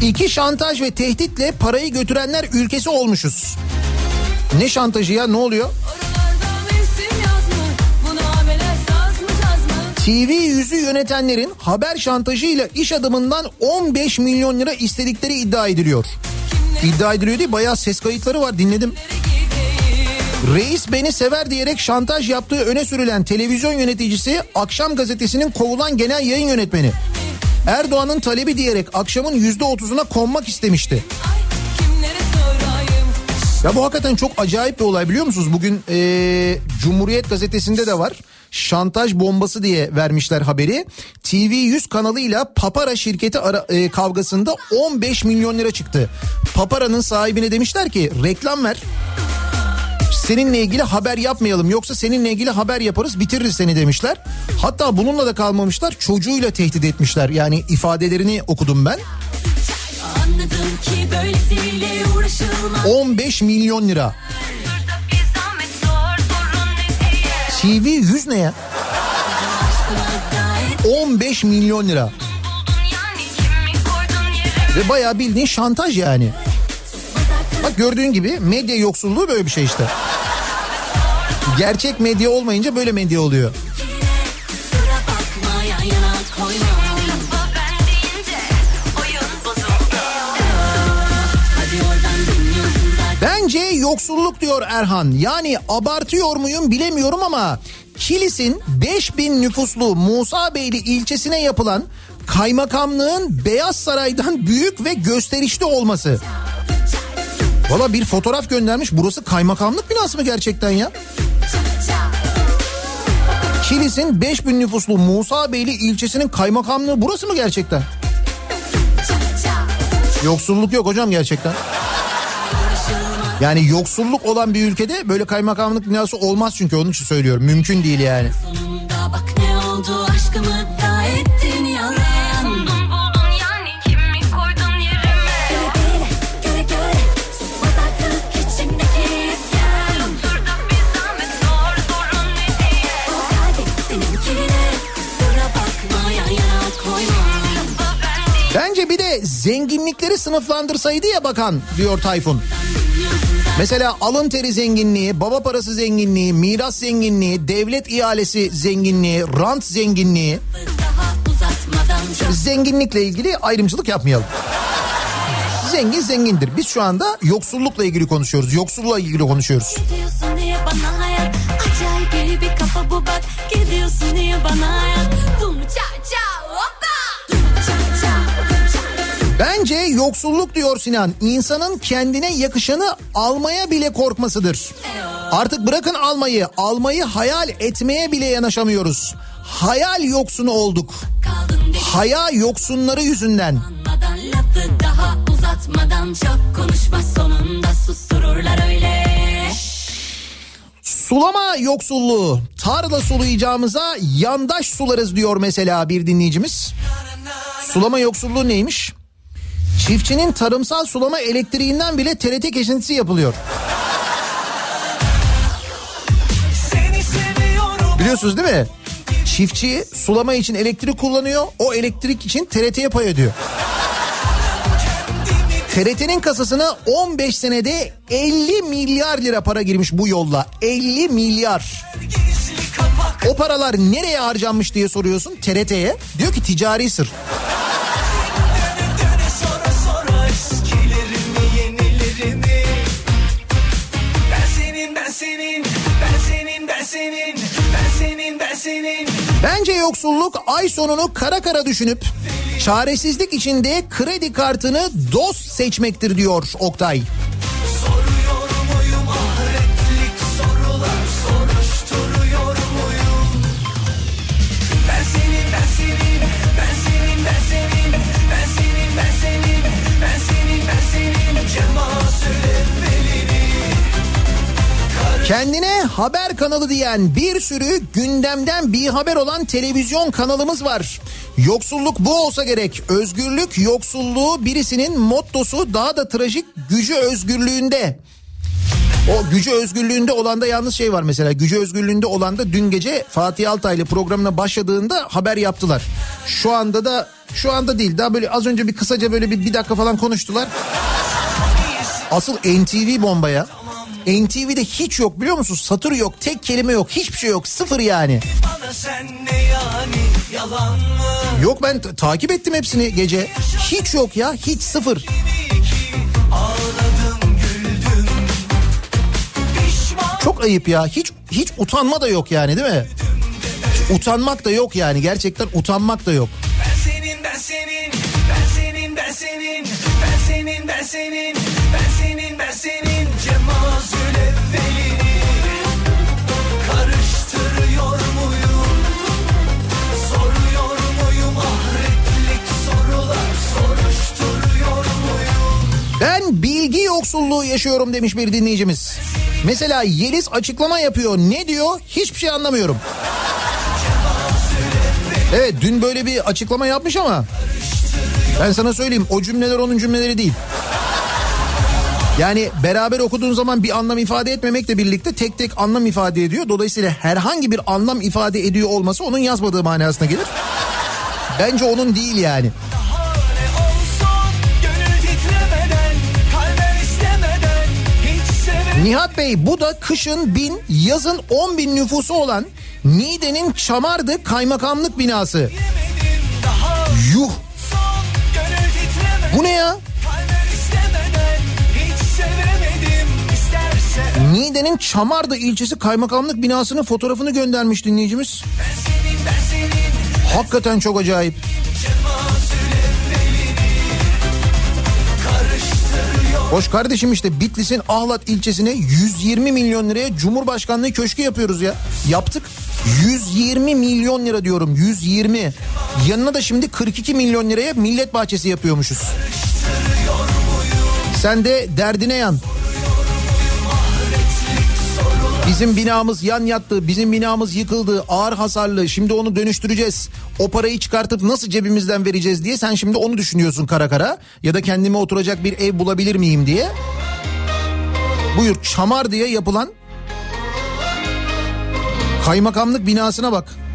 İki şantaj ve tehditle parayı götürenler ülkesi olmuşuz. Ne şantajı ya ne oluyor? TV yüzü yönetenlerin haber şantajıyla iş adamından 15 milyon lira istedikleri iddia ediliyor. İddia ediliyor değil bayağı ses kayıtları var dinledim. Reis beni sever diyerek şantaj yaptığı öne sürülen televizyon yöneticisi akşam gazetesinin kovulan genel yayın yönetmeni. Erdoğan'ın talebi diyerek akşamın %30'una konmak istemişti. Ya bu hakikaten çok acayip bir olay biliyor musunuz? Bugün eee, Cumhuriyet gazetesinde de var. Şantaj bombası diye vermişler haberi. TV100 kanalıyla Papara şirketi ara, eee, kavgasında 15 milyon lira çıktı. Papara'nın sahibine demişler ki reklam ver. Seninle ilgili haber yapmayalım yoksa seninle ilgili haber yaparız bitiririz seni demişler. Hatta bununla da kalmamışlar çocuğuyla tehdit etmişler yani ifadelerini okudum ben. Anladım ki böylesiyle uğraşılmaz 15 milyon lira. TV 100 ne ya? Gayet 15 milyon lira. Ve bayağı bildiğin şantaj yani. Bak gördüğün gibi medya yoksulluğu böyle bir şey işte. Gerçek medya olmayınca böyle medya oluyor. Bence yoksulluk diyor Erhan. Yani abartıyor muyum bilemiyorum ama Kilis'in 5000 nüfuslu Musa Beyli ilçesine yapılan kaymakamlığın Beyaz Saray'dan büyük ve gösterişli olması. Valla bir fotoğraf göndermiş. Burası kaymakamlık binası mı gerçekten ya? Kilis'in 5000 nüfuslu Musa Beyli ilçesinin kaymakamlığı burası mı gerçekten? Yoksulluk yok hocam gerçekten. Yani yoksulluk olan bir ülkede böyle kaymakamlık binası olmaz çünkü onun için söylüyorum. Mümkün değil yani. Bak ne oldu aşkımı zenginlikleri sınıflandırsaydı ya bakan diyor Tayfun. Mesela alın teri zenginliği, baba parası zenginliği, miras zenginliği, devlet ihalesi zenginliği, rant zenginliği. Zenginlikle ilgili ayrımcılık yapmayalım. Zengin zengindir. Biz şu anda yoksullukla ilgili konuşuyoruz. Yoksulluğa ilgili konuşuyoruz. Acayip bir kafa bu bak Gidiyorsun diye bana hayat Dum Bence yoksulluk diyor Sinan insanın kendine yakışanı almaya bile korkmasıdır. Artık bırakın almayı, almayı hayal etmeye bile yanaşamıyoruz. Hayal yoksunu olduk. Haya yoksunları yüzünden. Lafı daha uzatmadan Çok konuşma sonunda sustururlar öyle Sulama yoksulluğu. Tarla sulayacağımıza yandaş sularız diyor mesela bir dinleyicimiz. Sulama yoksulluğu neymiş? Çiftçinin tarımsal sulama elektriğinden bile TRT kesintisi yapılıyor. Biliyorsunuz değil mi? Çiftçi sulama için elektrik kullanıyor. O elektrik için TRT'ye pay ödüyor. TRT'nin kasasına 15 senede 50 milyar lira para girmiş bu yolla. 50 milyar. O paralar nereye harcanmış diye soruyorsun TRT'ye. Diyor ki ticari sır. Senin ben senin ben senin. Ben senin Bence yoksulluk ay sonunu kara kara düşünüp Çaresizlik içinde kredi kartını dost seçmektir diyor Oktay. Kendine haber kanalı diyen bir sürü gündemden bir haber olan televizyon kanalımız var. Yoksulluk bu olsa gerek. Özgürlük yoksulluğu birisinin mottosu daha da trajik gücü özgürlüğünde. O gücü özgürlüğünde olan da yalnız şey var mesela. Gücü özgürlüğünde olan da dün gece Fatih Altaylı programına başladığında haber yaptılar. Şu anda da şu anda değil daha böyle az önce bir kısaca böyle bir, bir dakika falan konuştular. Asıl NTV bombaya. NTV'de hiç yok biliyor musun? Satır yok, tek kelime yok, hiçbir şey yok. Sıfır yani. Yani? Yok ben t- takip ettim hepsini gece. Hiç yok ya, hiç sıfır. Çok ayıp ya. Hiç hiç utanma da yok yani değil mi? Hiç utanmak da yok yani. Gerçekten utanmak da yok. Ben senin ben senin ben senin ben senin ben senin ben senin ben senin ben senin Ben bilgi yoksulluğu yaşıyorum demiş bir dinleyicimiz. Mesela Yeliz açıklama yapıyor. Ne diyor? Hiçbir şey anlamıyorum. Evet dün böyle bir açıklama yapmış ama ben sana söyleyeyim o cümleler onun cümleleri değil. Yani beraber okuduğun zaman bir anlam ifade etmemekle birlikte tek tek anlam ifade ediyor. Dolayısıyla herhangi bir anlam ifade ediyor olması onun yazmadığı manasına gelir. Bence onun değil yani. Nihat Bey bu da kışın bin yazın 10 bin nüfusu olan Niğde'nin Çamardı kaymakamlık binası. Yuh bu ne ya? Niğde'nin Çamardı ilçesi kaymakamlık binasının fotoğrafını göndermiş dinleyicimiz. ben senin ben senin Hakikaten çok acayip. Hoş kardeşim işte Bitlis'in Ahlat ilçesine 120 milyon liraya Cumhurbaşkanlığı köşkü yapıyoruz ya. Yaptık. 120 milyon lira diyorum 120. Yanına da şimdi 42 milyon liraya millet bahçesi yapıyormuşuz. Sen de derdine yan. Bizim binamız yan yattı, bizim binamız yıkıldı, ağır hasarlı. Şimdi onu dönüştüreceğiz. O parayı çıkartıp nasıl cebimizden vereceğiz diye sen şimdi onu düşünüyorsun kara kara. Ya da kendime oturacak bir ev bulabilir miyim diye. Buyur Çamar diye yapılan kaymakamlık binasına bak.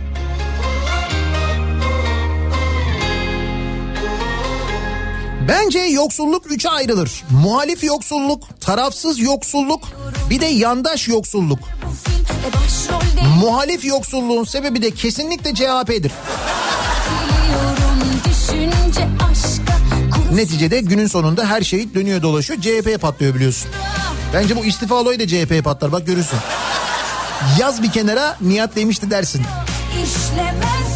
Bence yoksulluk üçe ayrılır. Muhalif yoksulluk, tarafsız yoksulluk, bir de yandaş yoksulluk. Muhalif yoksulluğun sebebi de kesinlikle CHP'dir. Neticede günün sonunda her şey dönüyor dolaşıyor. CHP'ye patlıyor biliyorsun. Bence bu istifa olayı da CHP'ye patlar bak görürsün. Yaz bir kenara Nihat demişti dersin. işlemez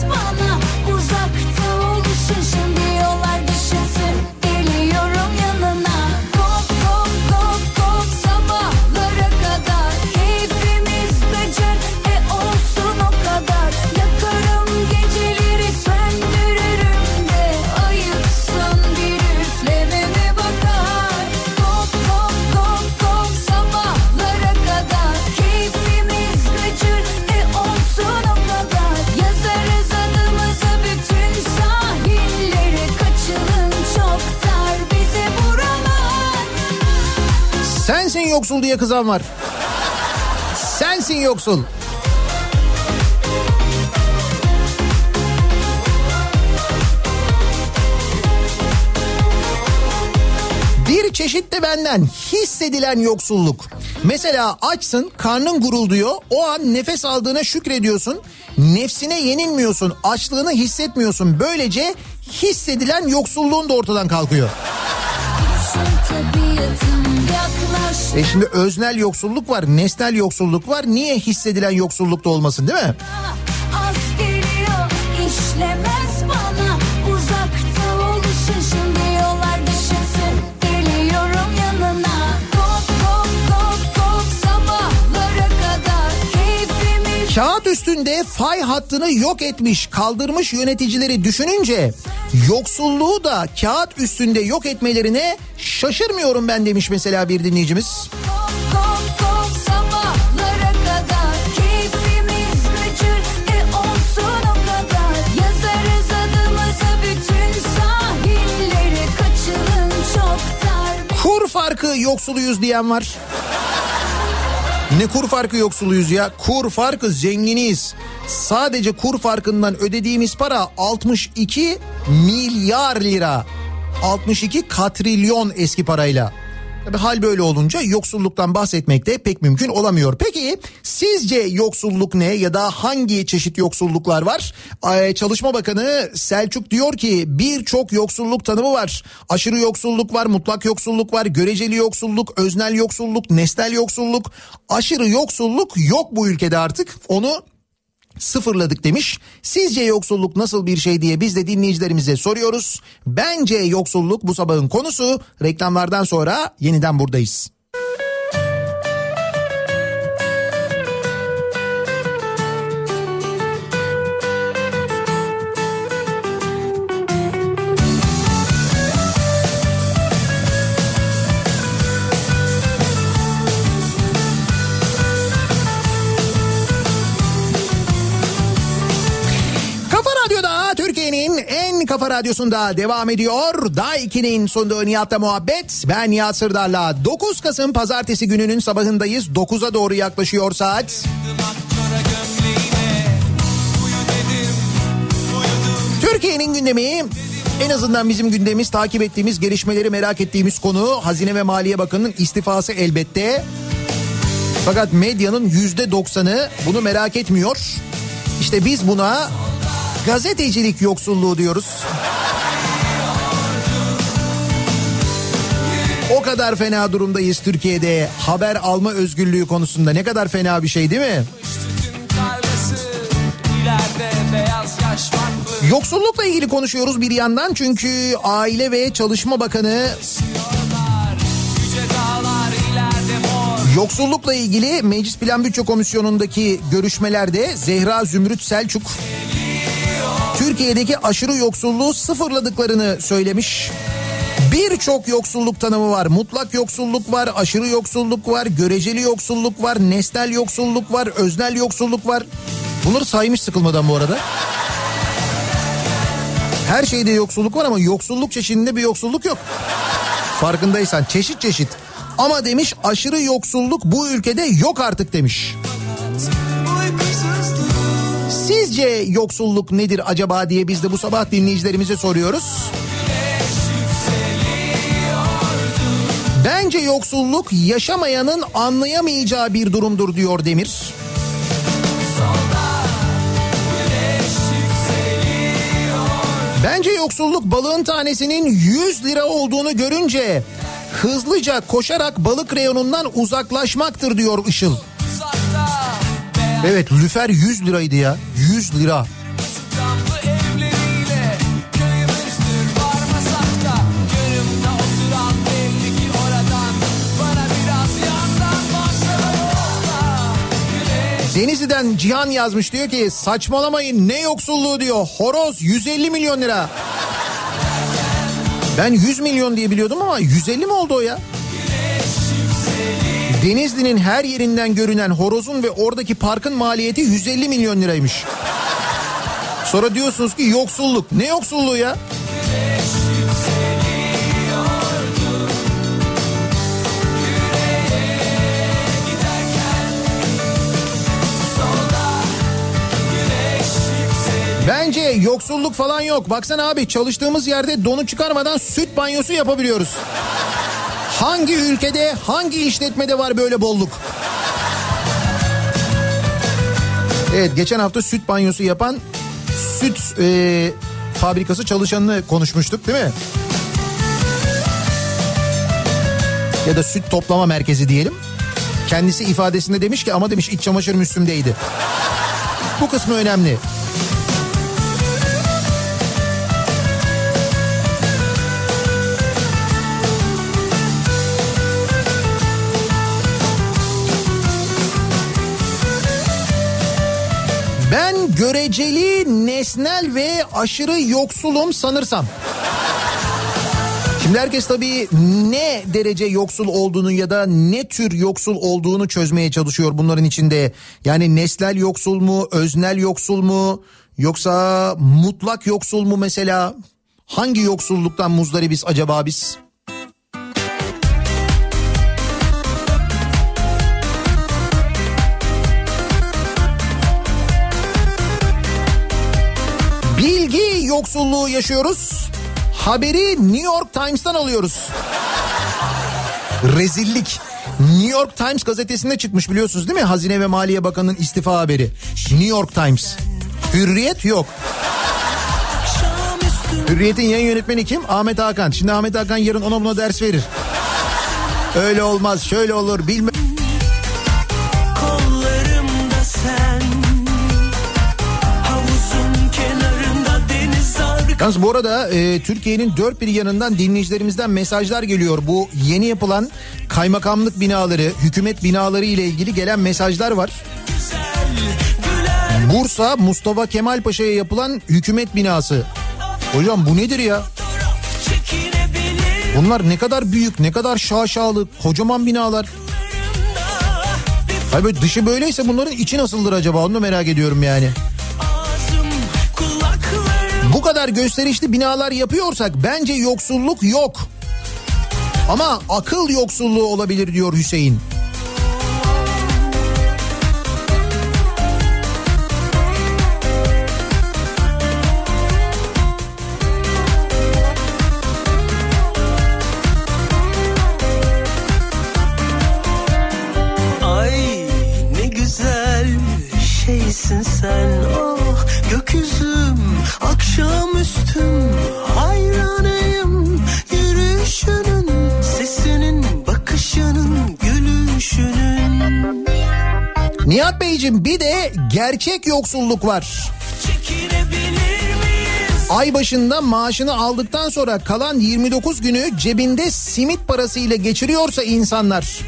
yoksul diye kızan var. Sensin yoksul. Bir çeşit de benden hissedilen yoksulluk. Mesela açsın, karnın gurulduyor. O an nefes aldığına şükrediyorsun. Nefsine yenilmiyorsun, açlığını hissetmiyorsun. Böylece hissedilen yoksulluğun da ortadan kalkıyor. tabiatım E şimdi öznel yoksulluk var, nesnel yoksulluk var. Niye hissedilen yoksulluk da olmasın değil mi? Az geliyor işlemez Kağıt üstünde fay hattını yok etmiş, kaldırmış yöneticileri düşününce yoksulluğu da kağıt üstünde yok etmelerine şaşırmıyorum ben demiş mesela bir dinleyicimiz. Kop kop kop sabahlara kadar Keyfimiz kaçır e olsun o kadar Yazarız adımızı bütün sahillere Kaçılın çok dar Kur farkı yoksuluyuz diyen var. Ne kur farkı yoksuluyuz ya? Kur farkı zenginiyiz. Sadece kur farkından ödediğimiz para 62 milyar lira. 62 katrilyon eski parayla. Tabii hal böyle olunca yoksulluktan bahsetmek de pek mümkün olamıyor. Peki sizce yoksulluk ne ya da hangi çeşit yoksulluklar var? Ee, Çalışma Bakanı Selçuk diyor ki birçok yoksulluk tanımı var. Aşırı yoksulluk var, mutlak yoksulluk var, göreceli yoksulluk, öznel yoksulluk, nesnel yoksulluk. Aşırı yoksulluk yok bu ülkede artık. Onu sıfırladık demiş. Sizce yoksulluk nasıl bir şey diye biz de dinleyicilerimize soruyoruz. Bence yoksulluk bu sabahın konusu. Reklamlardan sonra yeniden buradayız. Kafa radyosunda devam ediyor. Daha 2'nin sonunda Nihat'la muhabbet. Ben Nihat Sırdar'la 9 Kasım pazartesi gününün sabahındayız. 9'a doğru yaklaşıyor saat. Türkiye'nin gündemi en azından bizim gündemimiz takip ettiğimiz gelişmeleri merak ettiğimiz konu Hazine ve Maliye Bakanı'nın istifası elbette. Fakat medyanın yüzde doksanı bunu merak etmiyor. İşte biz buna gazetecilik yoksulluğu diyoruz. O kadar fena durumdayız Türkiye'de haber alma özgürlüğü konusunda ne kadar fena bir şey değil mi? Yoksullukla ilgili konuşuyoruz bir yandan çünkü Aile ve Çalışma Bakanı yoksullukla ilgili Meclis Plan Bütçe Komisyonu'ndaki görüşmelerde Zehra Zümrüt Selçuk Türkiye'deki aşırı yoksulluğu sıfırladıklarını söylemiş. Birçok yoksulluk tanımı var. Mutlak yoksulluk var, aşırı yoksulluk var, göreceli yoksulluk var, nesnel yoksulluk var, öznel yoksulluk var. Bunları saymış sıkılmadan bu arada. Her şeyde yoksulluk var ama yoksulluk çeşidinde bir yoksulluk yok. Farkındaysan çeşit çeşit. Ama demiş aşırı yoksulluk bu ülkede yok artık demiş. Sizce yoksulluk nedir acaba diye biz de bu sabah dinleyicilerimize soruyoruz. Bence yoksulluk yaşamayanın anlayamayacağı bir durumdur diyor Demir. Bence yoksulluk balığın tanesinin 100 lira olduğunu görünce hızlıca koşarak balık reyonundan uzaklaşmaktır diyor Işıl. Evet lüfer 100 liraydı ya 100 lira. Denizli'den Cihan yazmış diyor ki saçmalamayın ne yoksulluğu diyor. Horoz 150 milyon lira. Ben 100 milyon diye biliyordum ama 150 mi oldu o ya? Denizli'nin her yerinden görünen horozun ve oradaki parkın maliyeti 150 milyon liraymış. Sonra diyorsunuz ki yoksulluk. Ne yoksulluğu ya? Bence yoksulluk falan yok. Baksana abi çalıştığımız yerde donu çıkarmadan süt banyosu yapabiliyoruz. Hangi ülkede, hangi işletmede var böyle bolluk? Evet geçen hafta süt banyosu yapan süt e, fabrikası çalışanını konuşmuştuk değil mi? Ya da süt toplama merkezi diyelim. Kendisi ifadesinde demiş ki ama demiş iç çamaşır üstümdeydi. Bu kısmı önemli. Göreceli, nesnel ve aşırı yoksulum sanırsam. Şimdi herkes tabii ne derece yoksul olduğunu ya da ne tür yoksul olduğunu çözmeye çalışıyor bunların içinde. Yani nesnel yoksul mu, öznel yoksul mu yoksa mutlak yoksul mu mesela? Hangi yoksulluktan muzdaribiz acaba biz? Yoksulluğu yaşıyoruz. Haberi New York Times'tan alıyoruz. Rezillik. New York Times gazetesinde çıkmış biliyorsunuz değil mi? Hazine ve Maliye Bakanı'nın istifa haberi. New York Times. Hürriyet yok. Hürriyet'in yayın yönetmeni kim? Ahmet Hakan. Şimdi Ahmet Hakan yarın ona buna ders verir. Öyle olmaz, şöyle olur, bilmem. Yalnız bu arada e, Türkiye'nin dört bir yanından dinleyicilerimizden mesajlar geliyor. Bu yeni yapılan kaymakamlık binaları, hükümet binaları ile ilgili gelen mesajlar var. Bursa Mustafa Kemal Paşa'ya yapılan hükümet binası. Hocam bu nedir ya? Bunlar ne kadar büyük, ne kadar şaşalı, kocaman binalar. Hayır böyle dışı böyleyse bunların içi nasıldır acaba onu merak ediyorum yani. Kadar gösterişli binalar yapıyorsak bence yoksulluk yok. Ama akıl yoksulluğu olabilir diyor Hüseyin. Akşamüstüm hayranıyım yürüyüşünün sesinin bakışının gülüşünün Nihat Beyciğim bir de gerçek yoksulluk var. Ay başında maaşını aldıktan sonra kalan 29 günü cebinde simit parasıyla geçiriyorsa insanlar.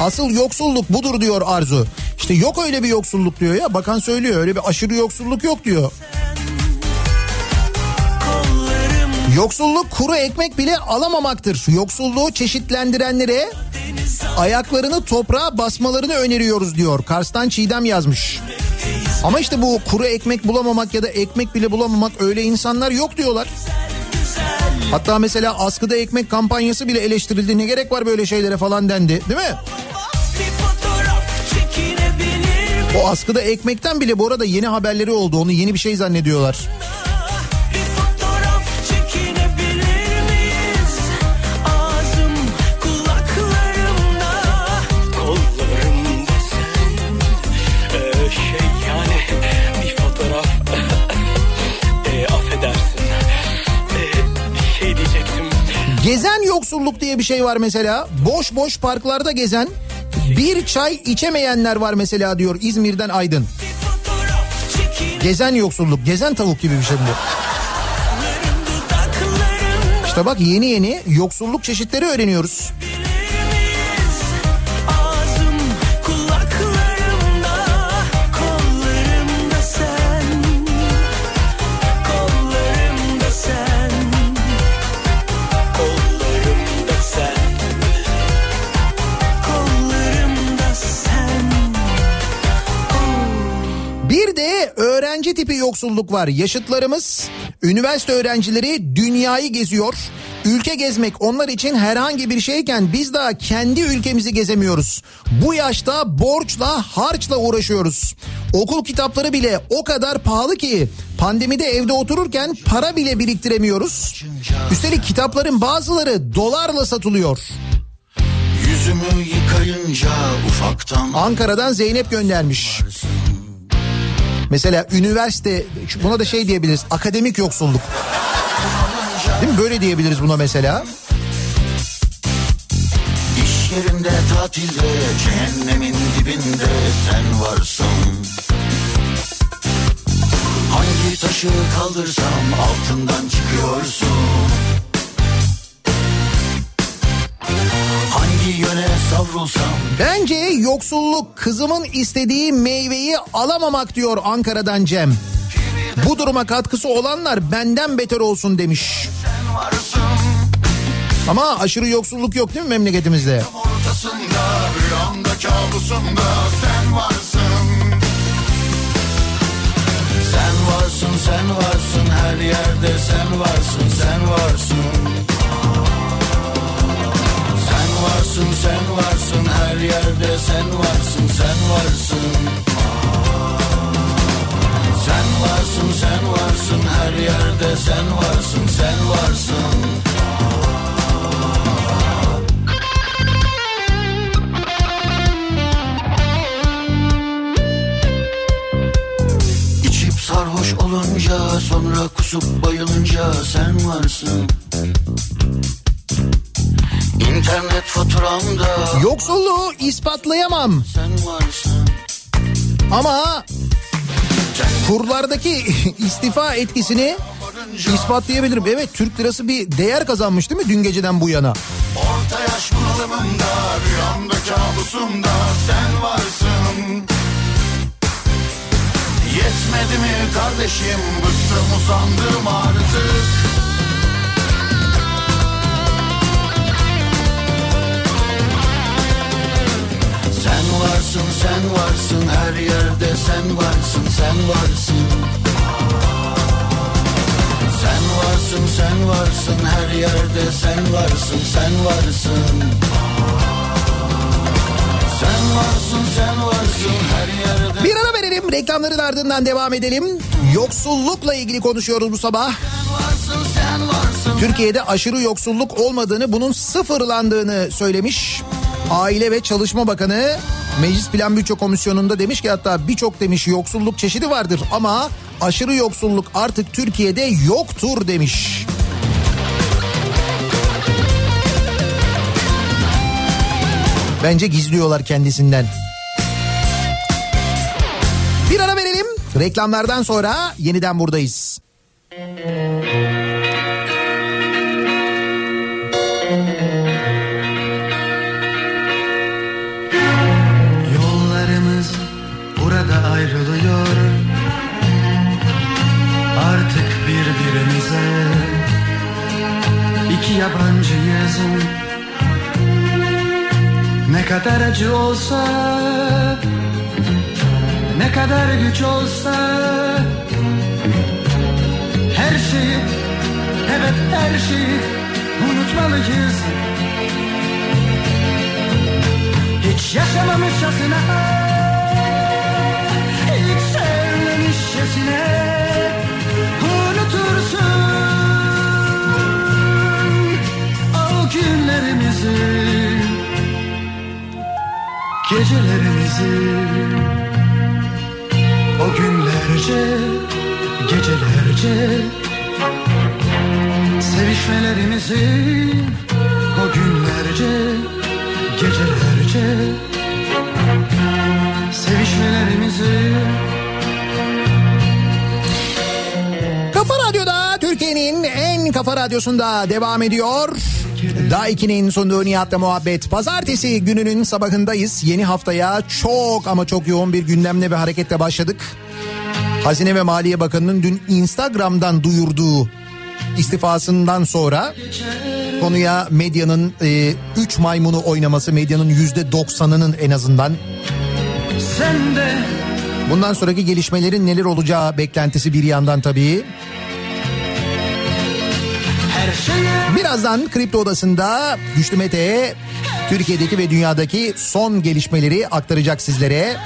Asıl yoksulluk budur diyor Arzu. İşte yok öyle bir yoksulluk diyor ya. Bakan söylüyor öyle bir aşırı yoksulluk yok diyor. Yoksulluk kuru ekmek bile alamamaktır. Yoksulluğu çeşitlendirenlere ayaklarını toprağa basmalarını öneriyoruz diyor. Kars'tan Çiğdem yazmış. Ama işte bu kuru ekmek bulamamak ya da ekmek bile bulamamak öyle insanlar yok diyorlar. Hatta mesela askıda ekmek kampanyası bile eleştirildi. Ne gerek var böyle şeylere falan dendi değil mi? O askıda ekmekten bile bu arada yeni haberleri oldu. Onu yeni bir şey zannediyorlar. Yoksulluk diye bir şey var mesela. Boş boş parklarda gezen bir çay içemeyenler var mesela diyor İzmir'den Aydın. Gezen yoksulluk, gezen tavuk gibi bir şey bu. İşte bak yeni yeni yoksulluk çeşitleri öğreniyoruz. Öğrenci tipi yoksulluk var. Yaşıtlarımız, üniversite öğrencileri dünyayı geziyor. Ülke gezmek onlar için herhangi bir şeyken biz daha kendi ülkemizi gezemiyoruz. Bu yaşta borçla, harçla uğraşıyoruz. Okul kitapları bile o kadar pahalı ki pandemide evde otururken para bile biriktiremiyoruz. Üstelik kitapların bazıları dolarla satılıyor. Yüzümü yıkayınca ufaktan Ankara'dan Zeynep göndermiş. Mesela üniversite buna da şey diyebiliriz akademik yoksulluk. Değil mi? Böyle diyebiliriz buna mesela. İş yerinde tatilde cehennemin dibinde sen varsın Hangi taşı kaldırsam altından çıkıyorsun Hangi yöne savrulsam Bence yoksulluk kızımın istediği meyveyi alamamak diyor Ankara'dan Cem. Bu duruma katkısı olanlar benden beter olsun demiş. Ama aşırı yoksulluk yok değil mi memleketimizde? ortasında rüyamda kabusumda sen varsın Sen varsın sen varsın her yerde sen varsın sen varsın varsın sen varsın her yerde sen varsın sen varsın. Sen varsın sen varsın her yerde sen varsın sen varsın. İçip sarhoş olunca sonra kusup bayılınca sen varsın İnternet faturamda. Yoksulluğu ispatlayamam. Ama kurlardaki istifa etkisini ispatlayabilirim. Evet Türk lirası bir değer kazanmış değil mi dün geceden bu yana? Orta yaş bunalımında rüyamda kabusumda sen varsın. Yetmedi mi kardeşim? Bıktım usandım artık Sen varsın sen varsın her yerde sen varsın sen varsın Sen varsın sen varsın her yerde sen varsın sen varsın Sen varsın sen varsın her yerde Bir ara verelim reklamların ardından devam edelim. Yoksullukla ilgili konuşuyoruz bu sabah. varsın sen varsın Türkiye'de aşırı yoksulluk olmadığını bunun sıfırlandığını söylemiş. Aile ve Çalışma Bakanı Meclis Plan Bütçe Komisyonu'nda demiş ki hatta birçok demiş yoksulluk çeşidi vardır ama aşırı yoksulluk artık Türkiye'de yoktur demiş. Bence gizliyorlar kendisinden. Bir ara verelim. Reklamlardan sonra yeniden buradayız. Yollarımız birbirimize iki yabancıyız Ne kadar acı olsa Ne kadar güç olsa. Her şeyi Evet her şeyi unutmalıyız. Hiç yaşamamışçasına günlerimizi Gecelerimizi O günlerce Gecelerce Sevişmelerimizi O günlerce Gecelerce Sevişmelerimizi Kafa Radyo'da Türkiye'nin en kafa radyosunda devam ediyor. Daiki'nin sunduğu Nihat'la muhabbet. Pazartesi gününün sabahındayız. Yeni haftaya çok ama çok yoğun bir gündemle ve hareketle başladık. Hazine ve Maliye Bakanı'nın dün Instagram'dan duyurduğu istifasından sonra konuya medyanın 3 maymunu oynaması, medyanın %90'ının en azından Bundan sonraki gelişmelerin neler olacağı beklentisi bir yandan tabii. Birazdan Kripto Odası'nda Güçlü Mete Türkiye'deki ve dünyadaki son gelişmeleri aktaracak sizlere.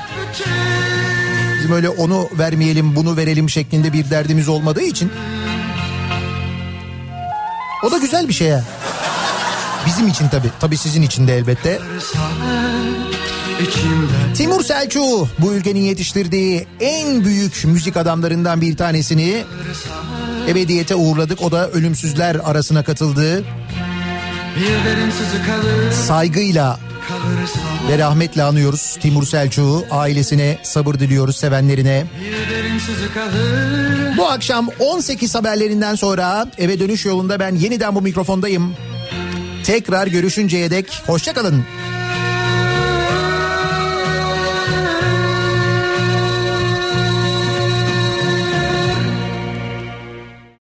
Bizim öyle onu vermeyelim bunu verelim şeklinde bir derdimiz olmadığı için. O da güzel bir şey ya. Bizim için tabii. Tabii sizin için de elbette. Timur Selçuk bu ülkenin yetiştirdiği en büyük müzik adamlarından bir tanesini ebediyete uğurladık. O da ölümsüzler arasına katıldı. Saygıyla ve rahmetle anıyoruz Timur Selçuk'u. Ailesine sabır diliyoruz sevenlerine. Bu akşam 18 haberlerinden sonra eve dönüş yolunda ben yeniden bu mikrofondayım. Tekrar görüşünceye dek hoşçakalın.